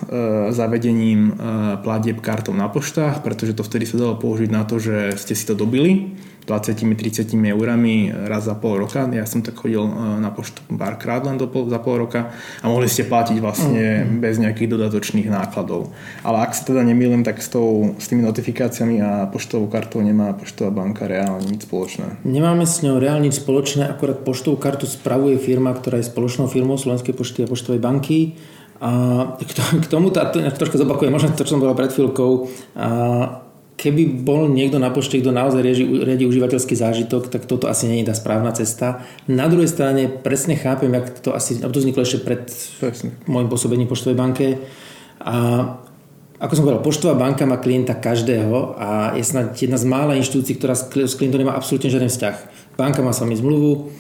zavedením e, platieb kartou na poštách, pretože to vtedy sa dalo použiť na to, že ste si to dobili 20-30 eurami raz za pol roka. Ja som tak chodil e, na poštu párkrát len do, za pol roka a mohli ste platiť vlastne mm. bez nejakých dodatočných nákladov. Ale ak sa teda nemýlim, tak s, tou, s tými notifikáciami a poštovou kartou nemá poštová banka reálne nič spoločné. Nemáme s ňou reálne nič spoločné, akorát poštovú kartu spravuje firma, ktorá je spoločnou firmou Slovenskej pošty a poštovej banky. A k tomu, to, troška zopakujem, možno to, čo som povedal pred chvíľkou, a keby bol niekto na pošte, kto naozaj riadi, riadi užívateľský zážitok, tak toto asi nie je tá správna cesta. Na druhej strane presne chápem, jak to asi, to vzniklo ešte pred presne. môjim pôsobením poštovej banke. A ako som povedal, poštová banka má klienta každého a je snad jedna z mála inštitúcií, ktorá s klientom nemá absolútne žiaden vzťah. Banka má s vami zmluvu,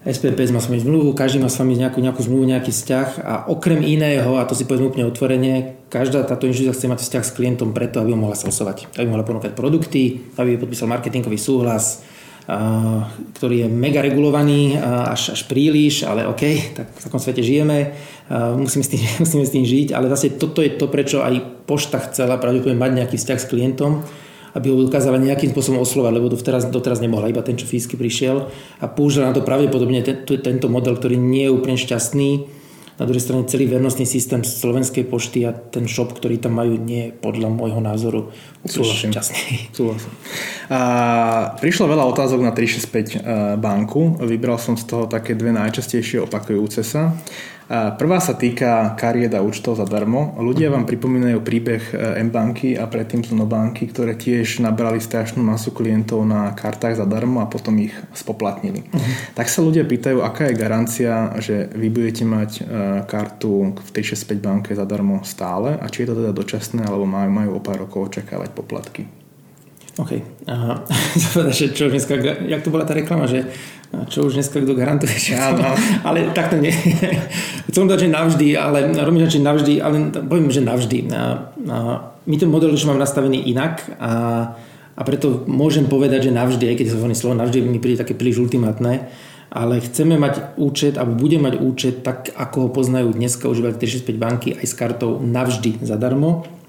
SPP má s vami zmluvu, každý má s vami nejakú, nejakú zmluvu, nejaký vzťah a okrem iného, a to si povedzme úplne otvorene, každá táto inštitúcia chce mať vzťah s klientom preto, aby ho mohla salsovať, aby mohla ponúkať produkty, aby podpísal marketingový súhlas, ktorý je mega regulovaný až, až príliš, ale OK, tak v takom svete žijeme, musíme, s tým, <laughs> musíme s tým žiť, ale zase toto je to, prečo aj pošta chcela pravdepodobne mať nejaký vzťah s klientom, aby ho dokázala nejakým spôsobom oslovať, lebo doteraz, doteraz nemohla, iba ten, čo fyzicky prišiel a použila na to pravdepodobne ten, tento model, ktorý nie je úplne šťastný. Na druhej strane celý vernostný systém Slovenskej pošty a ten shop, ktorý tam majú, nie je podľa môjho názoru úplne šťastný. <laughs> Súhlasím. A prišlo veľa otázok na 365 e, banku. Vybral som z toho také dve najčastejšie opakujúce sa. Prvá sa týka kariet a účtov zadarmo. Ľudia vám pripomínajú príbeh e, M-banky a predtým no banky, ktoré tiež nabrali strašnú masu klientov na kartách zadarmo a potom ich spoplatnili. Uh-huh. Tak sa ľudia pýtajú, aká je garancia, že vy budete mať e, kartu v 365 banke zadarmo stále a či je to teda dočasné alebo majú, majú o pár rokov očakávať poplatky. OK. Aha. <laughs> čo dneska, jak to bola tá reklama, že čo už dneska kto garantuje, že áno. ale takto nie. <laughs> Chcem dať, že navždy, ale robím, že navždy, ale poviem, že navždy. A, a my ten model už mám nastavený inak a, a preto môžem povedať, že navždy, aj keď sa slovo navždy, mi príde také príliš ultimátne, ale chceme mať účet, alebo budeme mať účet tak, ako ho poznajú dneska užívať 365 banky aj s kartou navždy zadarmo.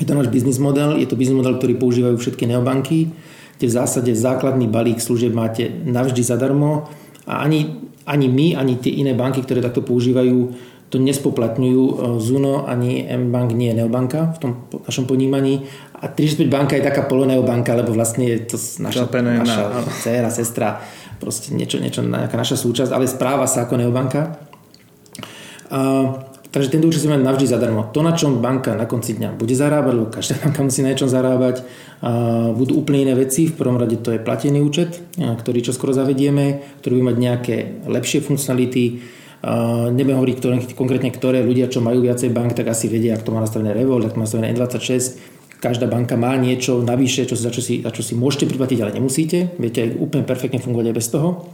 Je to náš biznis model, je to biznis model, ktorý používajú všetky neobanky kde v zásade základný balík služieb máte navždy zadarmo a ani, ani my, ani tie iné banky, ktoré takto používajú, to nespoplatňujú e, Zuno ani M-Bank nie je neobanka v tom našom ponímaní. A 35 banka je taká poloneobanka, lebo vlastne je to naša, naša dcera, sestra, proste niečo, niečo, nejaká naša súčasť, ale správa sa ako neobanka. A Takže tento účet si mať navždy zadarmo. To, na čom banka na konci dňa bude zarábať, lebo každá banka musí na niečom zarábať, budú úplne iné veci. V prvom rade to je platený účet, ktorý čo skoro zavedieme, ktorý bude mať nejaké lepšie funkcionality. Nebudem hovoriť ktoré, konkrétne, ktoré ľudia, čo majú viacej bank, tak asi vedia, ak to má nastavené Revolt, ak to má nastavené N26. Každá banka má niečo navyše, čo, za, čo si, za čo si môžete priplatiť, ale nemusíte. Viete aj úplne perfektne fungovať aj bez toho.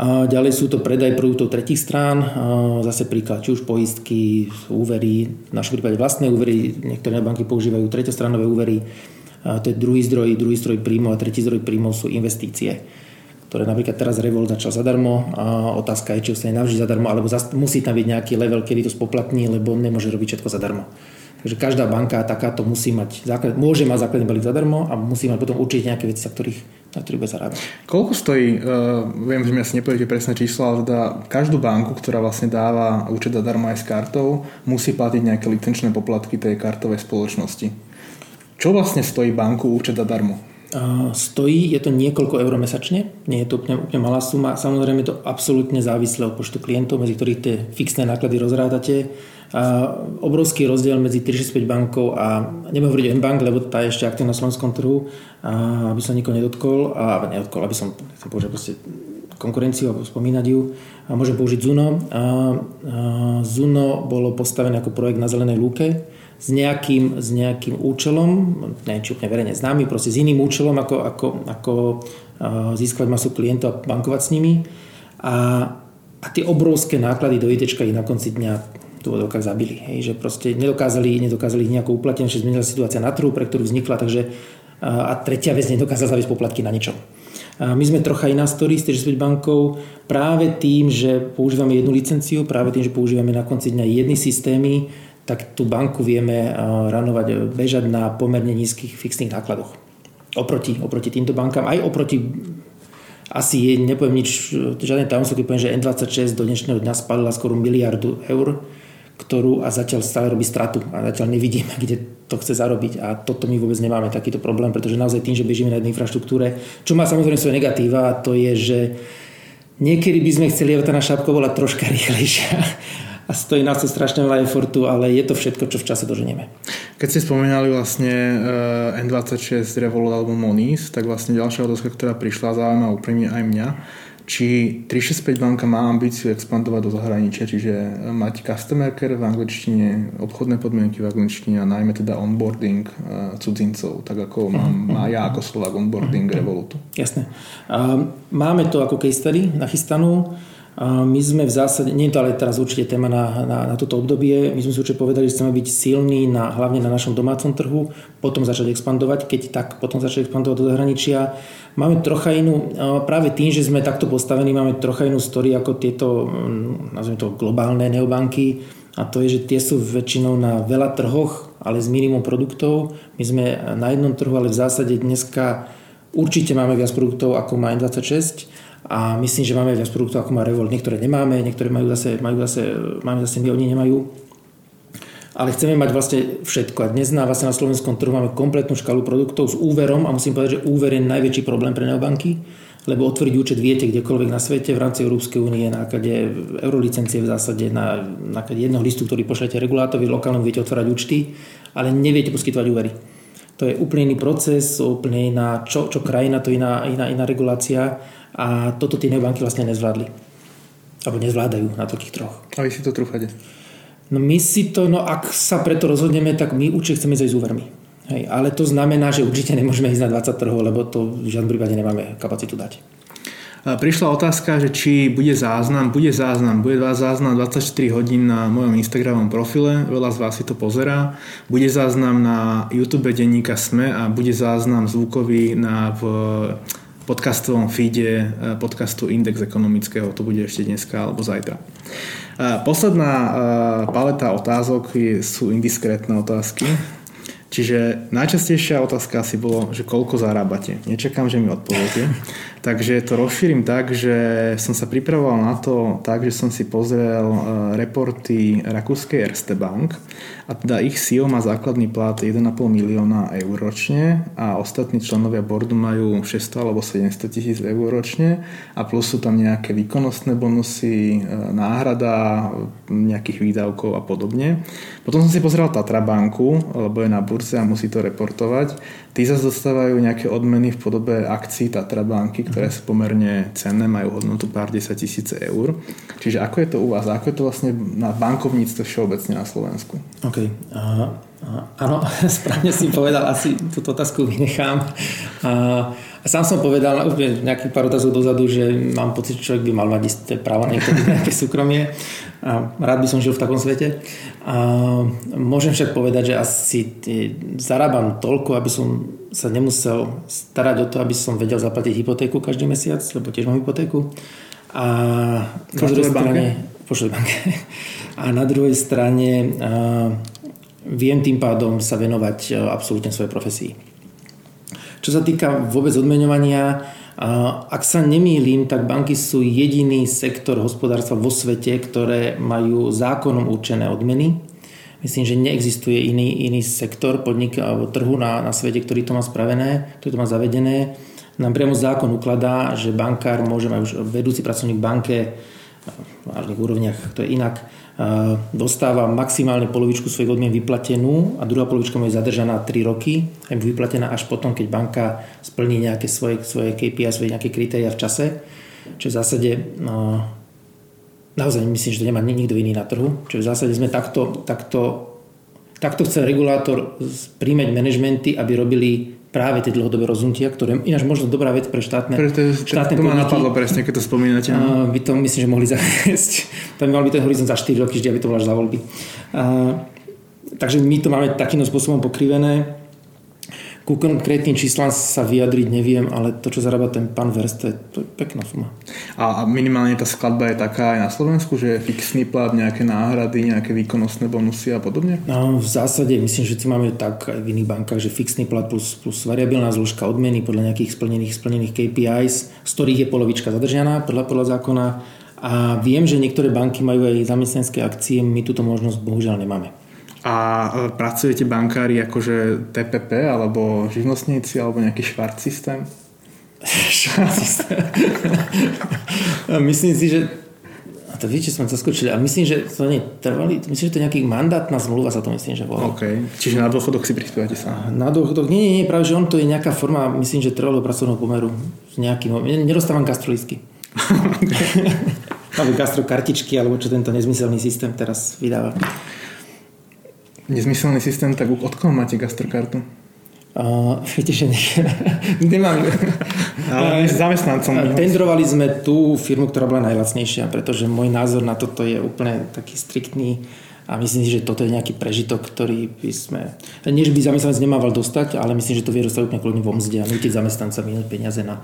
Ďalej sú to predaj produktov tretich strán, zase príklad, či už poistky, úvery, v našom prípade vlastné úvery, niektoré banky používajú treťostranové úvery, to je druhý zdroj, druhý zdroj príjmov a tretí zdroj príjmov sú investície ktoré napríklad teraz Revolt začal zadarmo a otázka je, či ostane navždy zadarmo, alebo musí tam byť nejaký level, kedy to spoplatní, lebo nemôže robiť všetko zadarmo. Takže každá banka takáto musí mať, môže mať základný balík zadarmo a musí mať potom určite nejaké veci, za ktorých, na bude zarábať. Koľko stojí, uh, viem, že mi asi nepoviete presné číslo, ale teda každú banku, ktorá vlastne dáva účet zadarmo aj s kartou, musí platiť nejaké licenčné poplatky tej kartovej spoločnosti. Čo vlastne stojí banku účet zadarmo? stojí, je to niekoľko eur mesačne, nie je to úplne, úplne malá suma. Samozrejme je to absolútne závislé od počtu klientov, medzi ktorých tie fixné náklady rozrádate. Obrovský rozdiel medzi 365 bankou a nebudem hovoriť o bank lebo tá je ešte aktívna na slovenskom trhu, aby som nikoho nedotkol, a nedotkol, aby som, chcem povedať, proste konkurenciu a spomínať ju. A môžem použiť Zuno. A, a Zuno bolo postavené ako projekt na zelenej lúke s nejakým, s nejakým účelom, neviem či úplne verejne známy, proste s iným účelom, ako, ako, ako získať masu klientov a bankovať s nimi. A, a tie obrovské náklady do IT ich na konci dňa v úvodovkách zabili. Hej, že proste nedokázali, nedokázali ich nejako uplatniť, že zmenila situácia na trhu, pre ktorú vznikla, takže a tretia vec, nedokázala zaviesť poplatky na ničom. A my sme trocha iná story s Späť bankou práve tým, že používame jednu licenciu, práve tým, že používame na konci dňa jedny systémy, tak tú banku vieme ranovať, bežať na pomerne nízkych fixných nákladoch. Oproti, oproti týmto bankám, aj oproti asi je, nepoviem nič, žiadne tajomstvo, keď poviem, že N26 do dnešného dňa spalila skoro miliardu eur ktorú a zatiaľ stále robí stratu a zatiaľ nevidíme, <laughs> kde to chce zarobiť a toto my vôbec nemáme takýto problém, pretože naozaj tým, že bežíme na jednej infraštruktúre, čo má samozrejme svoje negatíva a to je, že niekedy by sme chceli, aby tá naša šapka bola troška <laughs> rýchlejšia a stojí nás to strašne veľa efortu, ale je to všetko, čo v čase doženieme. Keď ste spomínali vlastne eh, N26 Revolut alebo Monis, tak vlastne ďalšia otázka, ktorá prišla, zaujíma úprimne aj mňa, či 365 banka má ambíciu expandovať do zahraničia, čiže mať customer care v angličtine, obchodné podmienky v angličtine a najmä teda onboarding uh, cudzincov, tak ako mám, mhm, má ja ako Slovak onboarding mhm, Revolutu. Jasné. Máme to ako case study nachystanú. My sme v zásade, nie je to ale teraz určite téma na, na, na toto obdobie, my sme si určite povedali, že chceme byť silní na, hlavne na našom domácom trhu, potom začať expandovať, keď tak, potom začať expandovať do zahraničia. Máme trocha inú, práve tým, že sme takto postavení, máme trocha inú story ako tieto, mm, nazvime to globálne neobanky, a to je, že tie sú väčšinou na veľa trhoch, ale s minimum produktov. My sme na jednom trhu, ale v zásade dneska určite máme viac produktov ako má N26 a myslím, že máme viac produktov ako má Revolt. Niektoré nemáme, niektoré majú zase, majú zase, máme zase my, oni nemajú. Ale chceme mať vlastne všetko. A dnes na, vlastne na slovenskom trhu máme kompletnú škálu produktov s úverom a musím povedať, že úver je najväčší problém pre neobanky, lebo otvoriť účet viete kdekoľvek na svete v rámci Európskej únie na základe eurolicencie v zásade na, na jedného listu, ktorý pošlete regulátovi lokálnom, viete otvárať účty, ale neviete poskytovať úvery. To je úplne iný proces, úplne iná, čo, čo krajina, to je iná, iná, iná regulácia a toto tie neobanky vlastne nezvládli. Alebo nezvládajú na takých troch. A vy si to trúfate? No my si to, no ak sa preto rozhodneme, tak my určite chceme ísť s úvermi. Hej, ale to znamená, že určite nemôžeme ísť na 20 trhov, lebo to v žiadnom prípade nemáme kapacitu dať. Prišla otázka, že či bude záznam. Bude záznam. Bude záznam 24 hodín na mojom Instagramovom profile. Veľa z vás si to pozerá. Bude záznam na YouTube denníka SME a bude záznam zvukový na v podcastovom feede eh, podcastu Index ekonomického, to bude ešte dneska alebo zajtra. Eh, posledná eh, paleta otázok sú indiskrétne otázky. Čiže najčastejšia otázka asi bolo, že koľko zarábate. Nečakám, že mi odpoviete. Takže to rozšírim tak, že som sa pripravoval na to tak, že som si pozrel reporty rakúskej Erste Bank a teda ich CEO má základný plat 1,5 milióna eur ročne a ostatní členovia boardu majú 600 alebo 700 tisíc eur ročne a plus sú tam nejaké výkonnostné bonusy, e, náhrada nejakých výdavkov a podobne. Potom som si pozrel Tatra banku, lebo je na burze a musí to reportovať. Tí zase dostávajú nejaké odmeny v podobe akcií Tatra banky, ktoré sú pomerne cenné, majú hodnotu pár 10 tisíc eur. Čiže ako je to u vás? Ako je to vlastne na bankovníctve všeobecne na Slovensku? OK. Áno, <laughs> správne si povedal, asi túto otázku vynechám. A sám som povedal úplne nejaký pár otázok dozadu, že mám pocit, že človek by mal mať isté právo na nejaké súkromie a rád by som žil v takom svete. A môžem však povedať, že asi zarábam toľko, aby som sa nemusel starať o to, aby som vedel zaplatiť hypotéku každý mesiac, lebo tiež mám hypotéku. A na druhej strane... banke. A na druhej strane viem tým pádom sa venovať absolútne svojej profesii. Čo sa týka vôbec odmeňovania, ak sa nemýlim, tak banky sú jediný sektor hospodárstva vo svete, ktoré majú zákonom určené odmeny. Myslím, že neexistuje iný, iný sektor podnik alebo trhu na, na svete, ktorý to má spravené, ktorý to má zavedené. Nám priamo zákon ukladá, že bankár môže mať už vedúci pracovník banke v vážnych úrovniach, to je inak, dostáva maximálne polovičku svojich odmien vyplatenú a druhá polovička mu je zadržaná 3 roky a je vyplatená až potom, keď banka splní nejaké svoje, svoje KPI, svoje nejaké kritéria v čase. čo v zásade no, naozaj myslím, že to nemá nikto iný na trhu. Čiže v zásade sme takto, takto, takto chce regulátor príjmeť manažmenty, aby robili práve tie dlhodobé rozhodnutia, ktoré ináč možno dobrá vec pre štátne, pre to, štátne to ma napadlo presne, keď to spomínate. Uh, by to myslím, že mohli <laughs> zaviesť. Tam by mal byť ten horizont za 4 roky, vždy, aby to bola za voľby. Uh, takže my to máme takýmto spôsobom pokrivené. Ku konkrétnym číslam sa vyjadriť neviem, ale to, čo zarába ten pán Verst, to je, to pekná suma. A, minimálne tá skladba je taká aj na Slovensku, že je fixný plat, nejaké náhrady, nejaké výkonnostné bonusy a podobne? No, v zásade myslím, že tu máme tak aj v iných bankách, že fixný plat plus, plus variabilná zložka odmeny podľa nejakých splnených, splnených KPIs, z ktorých je polovička zadržaná podľa, podľa zákona. A viem, že niektoré banky majú aj zamestnanské akcie, my túto možnosť bohužiaľ nemáme. A e, pracujete bankári akože TPP alebo živnostníci alebo nejaký švart systém? <laughs> <laughs> myslím si, že a to viete, som zaskočil, ale myslím, že to nie trvali, myslím, že to je nejaký mandátna zmluva, sa to myslím, že volá. OK, čiže na dôchodok si prispievate sa. Na dôchodok, nie, nie, nie, práve, že on to je nejaká forma, myslím, že trvalo pracovného pomeru s nejakým, nedostávam gastrolistky. <laughs> alebo gastrokartičky, alebo čo tento nezmyselný systém teraz vydáva nezmyselný systém, tak od koho máte gastrokartu? Uh, viete, že ne, <laughs> nemám. Ale zamestnancom. Tendrovali sme tú firmu, ktorá bola najlacnejšia, pretože môj názor na toto je úplne taký striktný a myslím si, že toto je nejaký prežitok, ktorý by sme... Nie, že by zamestnanec nemával dostať, ale myslím, že to vie dostať úplne kľudne vo mzde a nutiť zamestnanca minúť peniaze na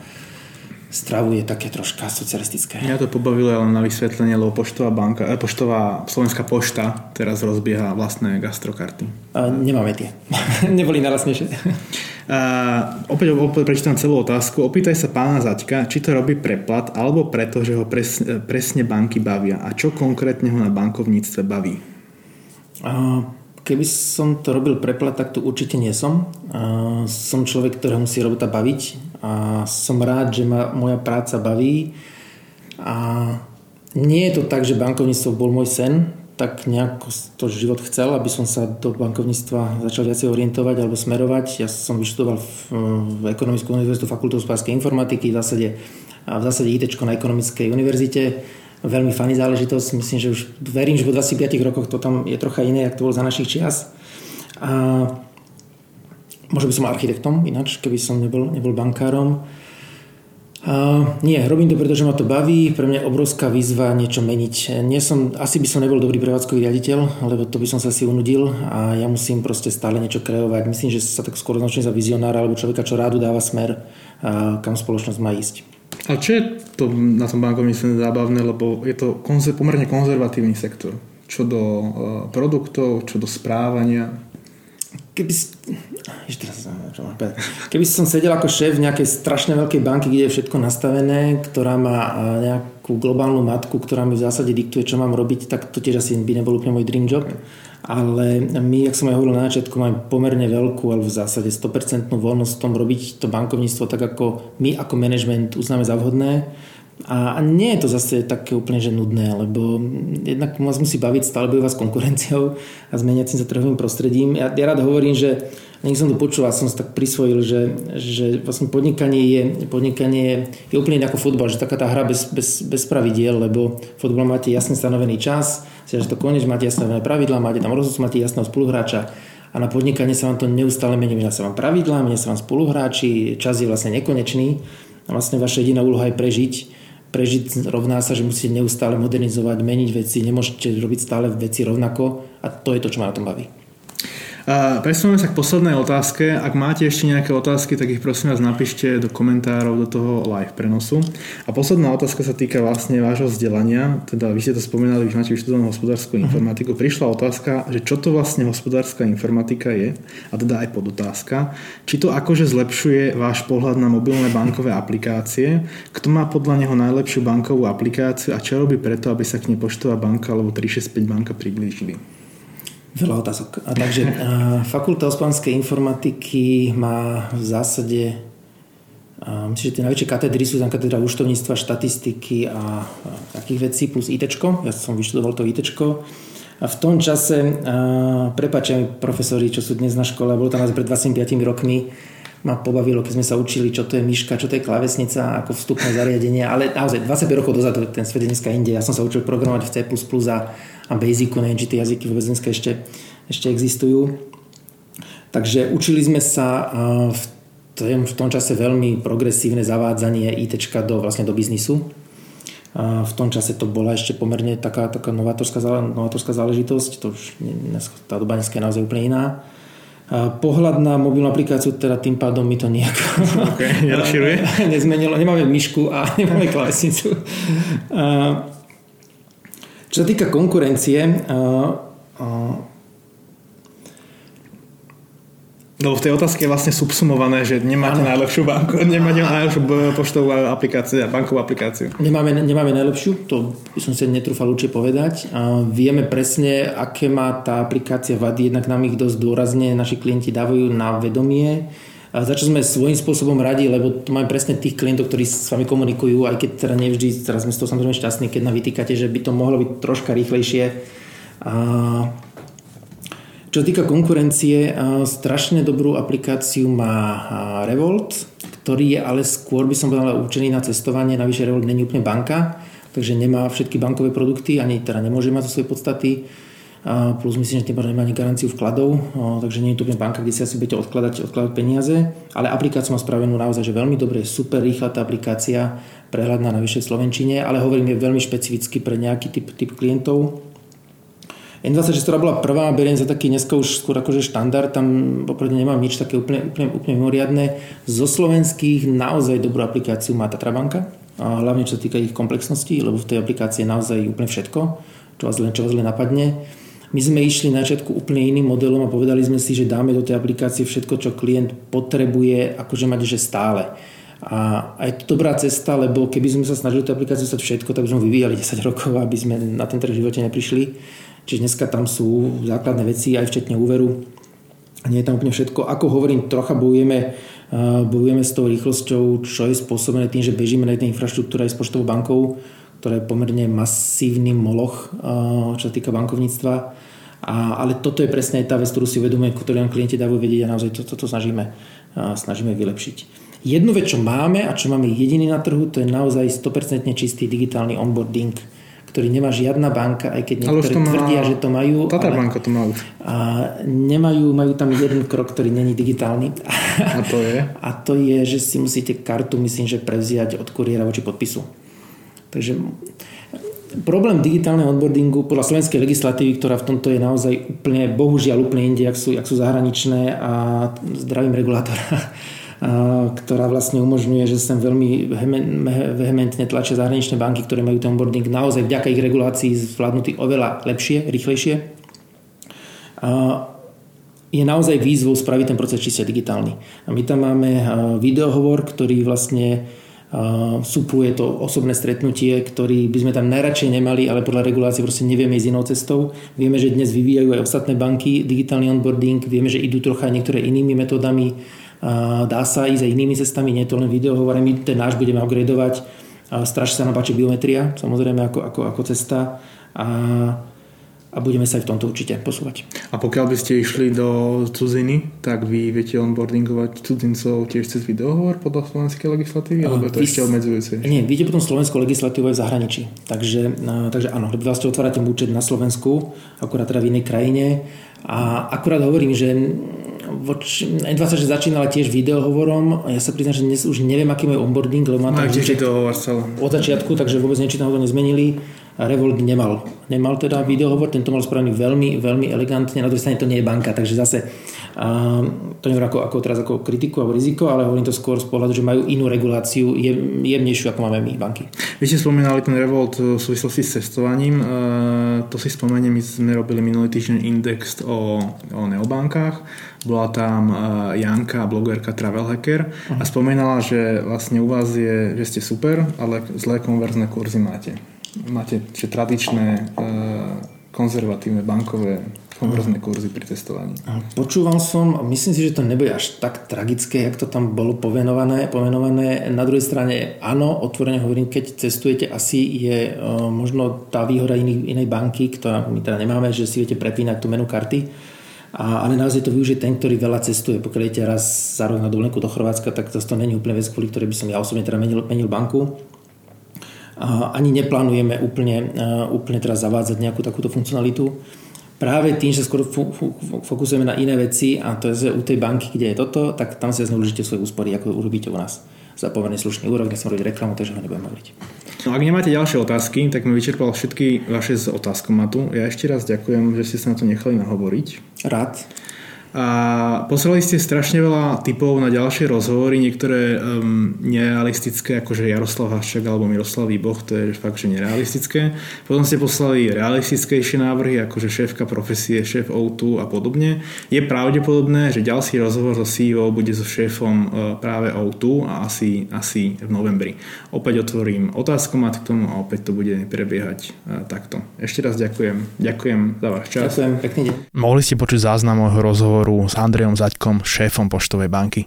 stravu je také troška socialistické. Ja to pobavilo len na vysvetlenie, lebo poštová banka, eh, poštová Slovenská pošta teraz rozbieha vlastné gastrokarty. A nemáme tie. <laughs> Neboli najlasnejšie. <laughs> A opäť, opäť prečítam celú otázku. Opýtaj sa pána Zaďka, či to robí preplat, alebo preto, že ho presne, presne banky bavia. A čo konkrétne ho na bankovníctve baví? A keby som to robil preplat, tak tu určite nie som. A som človek, ktorého musí robota baviť a som rád, že ma moja práca baví a nie je to tak, že bankovníctvo bol môj sen, tak nejako to život chcel, aby som sa do bankovníctva začal viacej orientovať alebo smerovať. Ja som vyštudoval v, v Ekonomickú univerzitu fakultu hospodárskej informatiky, v zásade, v zásade IT na Ekonomickej univerzite. Veľmi fany záležitosť. Myslím, že už verím, že po 25 rokoch to tam je trocha iné, ako to bolo za našich čias. A Možno by som architektom ináč, keby som nebol, nebol bankárom. A nie, robím to, pretože ma to baví, pre mňa je obrovská výzva niečo meniť. Nie som, asi by som nebol dobrý prevádzkový riaditeľ, lebo to by som sa asi unudil a ja musím proste stále niečo kreovať. Myslím, že sa tak skôr označujem za vizionára alebo človeka, čo rádu dáva smer, a kam spoločnosť má ísť. A čo je to na tom bankovníctve zábavné, lebo je to konzer, pomerne konzervatívny sektor. Čo do uh, produktov, čo do správania keby, keby som sedel ako šéf v nejakej strašne veľkej banky, kde je všetko nastavené, ktorá má nejakú globálnu matku, ktorá mi v zásade diktuje, čo mám robiť, tak to tiež asi by nebol úplne môj dream job. Ale my, jak som aj hovoril na začiatku, máme pomerne veľkú, alebo v zásade 100% voľnosť v tom robiť to bankovníctvo tak, ako my ako management uznáme za vhodné a nie je to zase také úplne že nudné, lebo jednak vás musí baviť stále bojovať s konkurenciou a zmeniacím sa trhovým prostredím. Ja, ja rád hovorím, že nech som to počul a som sa tak prisvojil, že, že vlastne podnikanie je, podnikanie je úplne ako futbal, že taká tá hra bez, bez, bez pravidiel, lebo futbal máte jasne stanovený čas, že to konec, máte jasné pravidlá, máte tam rozhodcu, máte jasného spoluhráča a na podnikanie sa vám to neustále mení, menia sa vám pravidlá, menia sa vám spoluhráči, čas je vlastne nekonečný a vlastne vaša jediná úloha je prežiť prežiť rovná sa, že musíte neustále modernizovať, meniť veci, nemôžete robiť stále veci rovnako a to je to, čo ma na tom baví. Presúvame sa k poslednej otázke. Ak máte ešte nejaké otázky, tak ich prosím vás napíšte do komentárov do toho live prenosu. A posledná otázka sa týka vlastne vášho vzdelania. Teda vy ste to spomínali, vy máte vyštudovanú hospodárskú uh-huh. informatiku. Prišla otázka, že čo to vlastne hospodárska informatika je, a teda aj podotázka. Či to akože zlepšuje váš pohľad na mobilné bankové aplikácie, kto má podľa neho najlepšiu bankovú aplikáciu a čo robí preto, aby sa k nej Poštová banka alebo 365 banka priblížili. Veľa otázok. A takže <laughs> Fakulta hospodárskej informatiky má v zásade a myslím, že tie najväčšie katedry sú tam katedra účtovníctva, štatistiky a, takých vecí plus IT. Ja som vyštudoval to IT. A v tom čase, prepáčam profesori, čo sú dnes na škole, bolo tam nás pred 25 rokmi, ma pobavilo, keď sme sa učili, čo to je myška, čo to je klavesnica, ako vstupné zariadenie, ale naozaj 25 rokov dozadu ten svet je dneska inde. Ja som sa učil programovať v C++ a, a Basicu, neviem, či tie jazyky vôbec dneska ešte, ešte existujú. Takže učili sme sa v tom, v tom čase veľmi progresívne zavádzanie IT do, vlastne do biznisu. V tom čase to bola ešte pomerne taká, taká novátorská, novátorská záležitosť, to už tá doba dneska je naozaj úplne iná. Pohľad na mobilnú aplikáciu, teda tým pádom mi to nejako okay, <laughs> nezmenilo. Nemáme myšku a <laughs> nemáme klávesnicu. Čo sa týka konkurencie, No v tej otázke je vlastne subsumované, že nemáte ano. najlepšiu banku, <laughs> nemáte najlepšiu poštovú aplikáciu, bankovú aplikáciu. Nemáme, nemáme najlepšiu, to som si netrúfal určite povedať. A vieme presne, aké má tá aplikácia vady, jednak nám ich dosť dôrazne naši klienti dávajú na vedomie. A za čo sme svojím spôsobom radi, lebo tu máme presne tých klientov, ktorí s vami komunikujú, aj keď teda nevždy, teraz sme z toho samozrejme šťastní, keď nám vytýkate, že by to mohlo byť troška rýchlejšie. A čo týka konkurencie, strašne dobrú aplikáciu má Revolt, ktorý je ale skôr by som povedal určený na cestovanie, navyše Revolt není úplne banka, takže nemá všetky bankové produkty, ani teda nemôže mať zo svojej podstaty. Plus myslím, že nemá ani garanciu vkladov, takže nie je to úplne banka, kde si asi budete odkladať, odkladať peniaze, ale aplikáciu má spravenú naozaj že veľmi dobre, super rýchla tá aplikácia, prehľadná na vyššej Slovenčine, ale hovorím je veľmi špecificky pre nejaký typ, typ klientov, N26, ktorá bola prvá, beriem za taký dneska už skôr akože štandard, tam opravdu nemám nič také úplne, úplne, úplne mimoriadne. Zo slovenských naozaj dobrú aplikáciu má Tatrabanka, a hlavne čo sa týka ich komplexnosti, lebo v tej aplikácii je naozaj úplne všetko, čo vás len, čo vás len napadne. My sme išli na začiatku úplne iným modelom a povedali sme si, že dáme do tej aplikácie všetko, čo klient potrebuje, akože mať že stále. A, a je to dobrá cesta, lebo keby sme sa snažili tú aplikáciu stať všetko, tak by sme vyvíjali <laughs> 10 rokov, aby sme na ten trh živote neprišli. Čiže dneska tam sú základné veci, aj včetne úveru. Nie je tam úplne všetko. Ako hovorím, trocha bojujeme, bojujeme s tou rýchlosťou, čo je spôsobené tým, že bežíme na jednej infraštruktúre aj s poštovou bankou, ktorá je pomerne masívny moloch, čo sa týka bankovníctva. A, ale toto je presne tá vec, ktorú si uvedomujeme, ktorú nám klienti dávajú vedieť a naozaj toto to, to snažíme, snažíme vylepšiť. Jednu vec, čo máme a čo máme jediný na trhu, to je naozaj 100% čistý digitálny onboarding ktorý nemá žiadna banka, aj keď niektorí má... tvrdia, že to majú. Tata ale... banka to má už. A nemajú, majú tam jeden krok, ktorý není digitálny. A to je? <laughs> A to je, že si musíte kartu, myslím, že prevziať od kuriéra voči podpisu. Takže problém digitálneho onboardingu podľa slovenskej legislatívy, ktorá v tomto je naozaj úplne, bohužiaľ úplne inde, jak sú, jak sú zahraničné a zdravím regulátora, <laughs> ktorá vlastne umožňuje, že sem veľmi vehementne tlačia zahraničné banky, ktoré majú ten onboarding naozaj vďaka ich regulácii zvládnutý oveľa lepšie, rýchlejšie. Je naozaj výzvou spraviť ten proces čiste digitálny. A my tam máme videohovor, ktorý vlastne supluje to osobné stretnutie, ktorý by sme tam najradšej nemali, ale podľa regulácie proste nevieme ísť inou cestou. Vieme, že dnes vyvíjajú aj ostatné banky digitálny onboarding, vieme, že idú trocha niektoré inými metódami, Dá sa ísť aj inými cestami, nie je to len videohovor, my ten náš budeme upgradovať. Strašne sa nám páči biometria, samozrejme ako, ako, ako cesta. A a budeme sa aj v tomto určite posúvať. A pokiaľ by ste išli do cudziny, tak vy viete onboardingovať cudzincov tiež cez videohovor podľa slovenskej legislatívy, alebo je to vy, ešte obmedzujúce? Nie, viete potom slovenskú legislatívu aj v zahraničí. Takže, takže áno, vlastne otvárate účet na Slovensku, akurát teda v inej krajine. A akurát hovorím, že N26 začínala tiež videohovorom a ja sa priznám, že dnes už neviem, aký majú onboarding, lebo má tam od začiatku, takže vôbec niečo tam nezmenili. Revolt nemal. Nemal teda videohovor, tento mal spravený veľmi, veľmi elegantne, na druhej strane to nie je banka, takže zase to neviem ako, ako teraz ako kritiku alebo riziko, ale hovorím to skôr z pohľadu, že majú inú reguláciu, jem, jemnejšiu ako máme my banky. Vy ste spomínali ten Revolt v súvislosti s cestovaním, uh, to si spomeniem, my sme robili minulý týždeň index o, o neobankách, bola tam uh, Janka, blogerka Travel Hacker uh-huh. a spomínala, že vlastne u vás je, že ste super, ale zlé konverzné kurzy máte máte že tradičné e, konzervatívne bankové konverzné kurzy pri testovaní. Počúval som, myslím si, že to nebude až tak tragické, jak to tam bolo povenované. povenované. Na druhej strane, áno, otvorene hovorím, keď cestujete, asi je uh, možno tá výhoda iný, inej banky, ktorá my teda nemáme, že si viete prepínať tú menu karty A, ale naozaj to využije ten, ktorý veľa cestuje. Pokiaľ idete raz za rok na dovolenku do Chorvátska, tak to, to není úplne vec, kvôli ktorej by som ja osobne teda menil, menil banku. Ani neplánujeme úplne, úplne teraz zavádzať nejakú takúto funkcionalitu práve tým, že skôr fokusujeme na iné veci a to je u tej banky, kde je toto, tak tam si zneužite svoje úspory, ako urobíte u nás za pomerne slušný úrok, nechcem robiť reklamu, takže ho nebudem hovoriť. No ak nemáte ďalšie otázky, tak mi vyčerpal všetky vaše z otázkomatu. Ja ešte raz ďakujem, že ste sa na to nechali nahovoriť. Rád. A poslali ste strašne veľa typov na ďalšie rozhovory, niektoré um, nerealistické, že Jaroslav Haščák alebo Miroslav Výboch, to je fakt, že nerealistické. Potom ste poslali realistickejšie návrhy, že šéfka profesie, šéf O2 a podobne. Je pravdepodobné, že ďalší rozhovor so CEO bude so šéfom uh, práve O2 a asi, asi v novembri. Opäť otvorím otázkomat k tomu a opäť to bude prebiehať uh, takto. Ešte raz ďakujem. Ďakujem za váš čas. Ďakujem, pekný deň. Mohli ste počuť záznam môjho rozhovoru rozhovoru s Andrejom Zaďkom, šéfom Poštovej banky.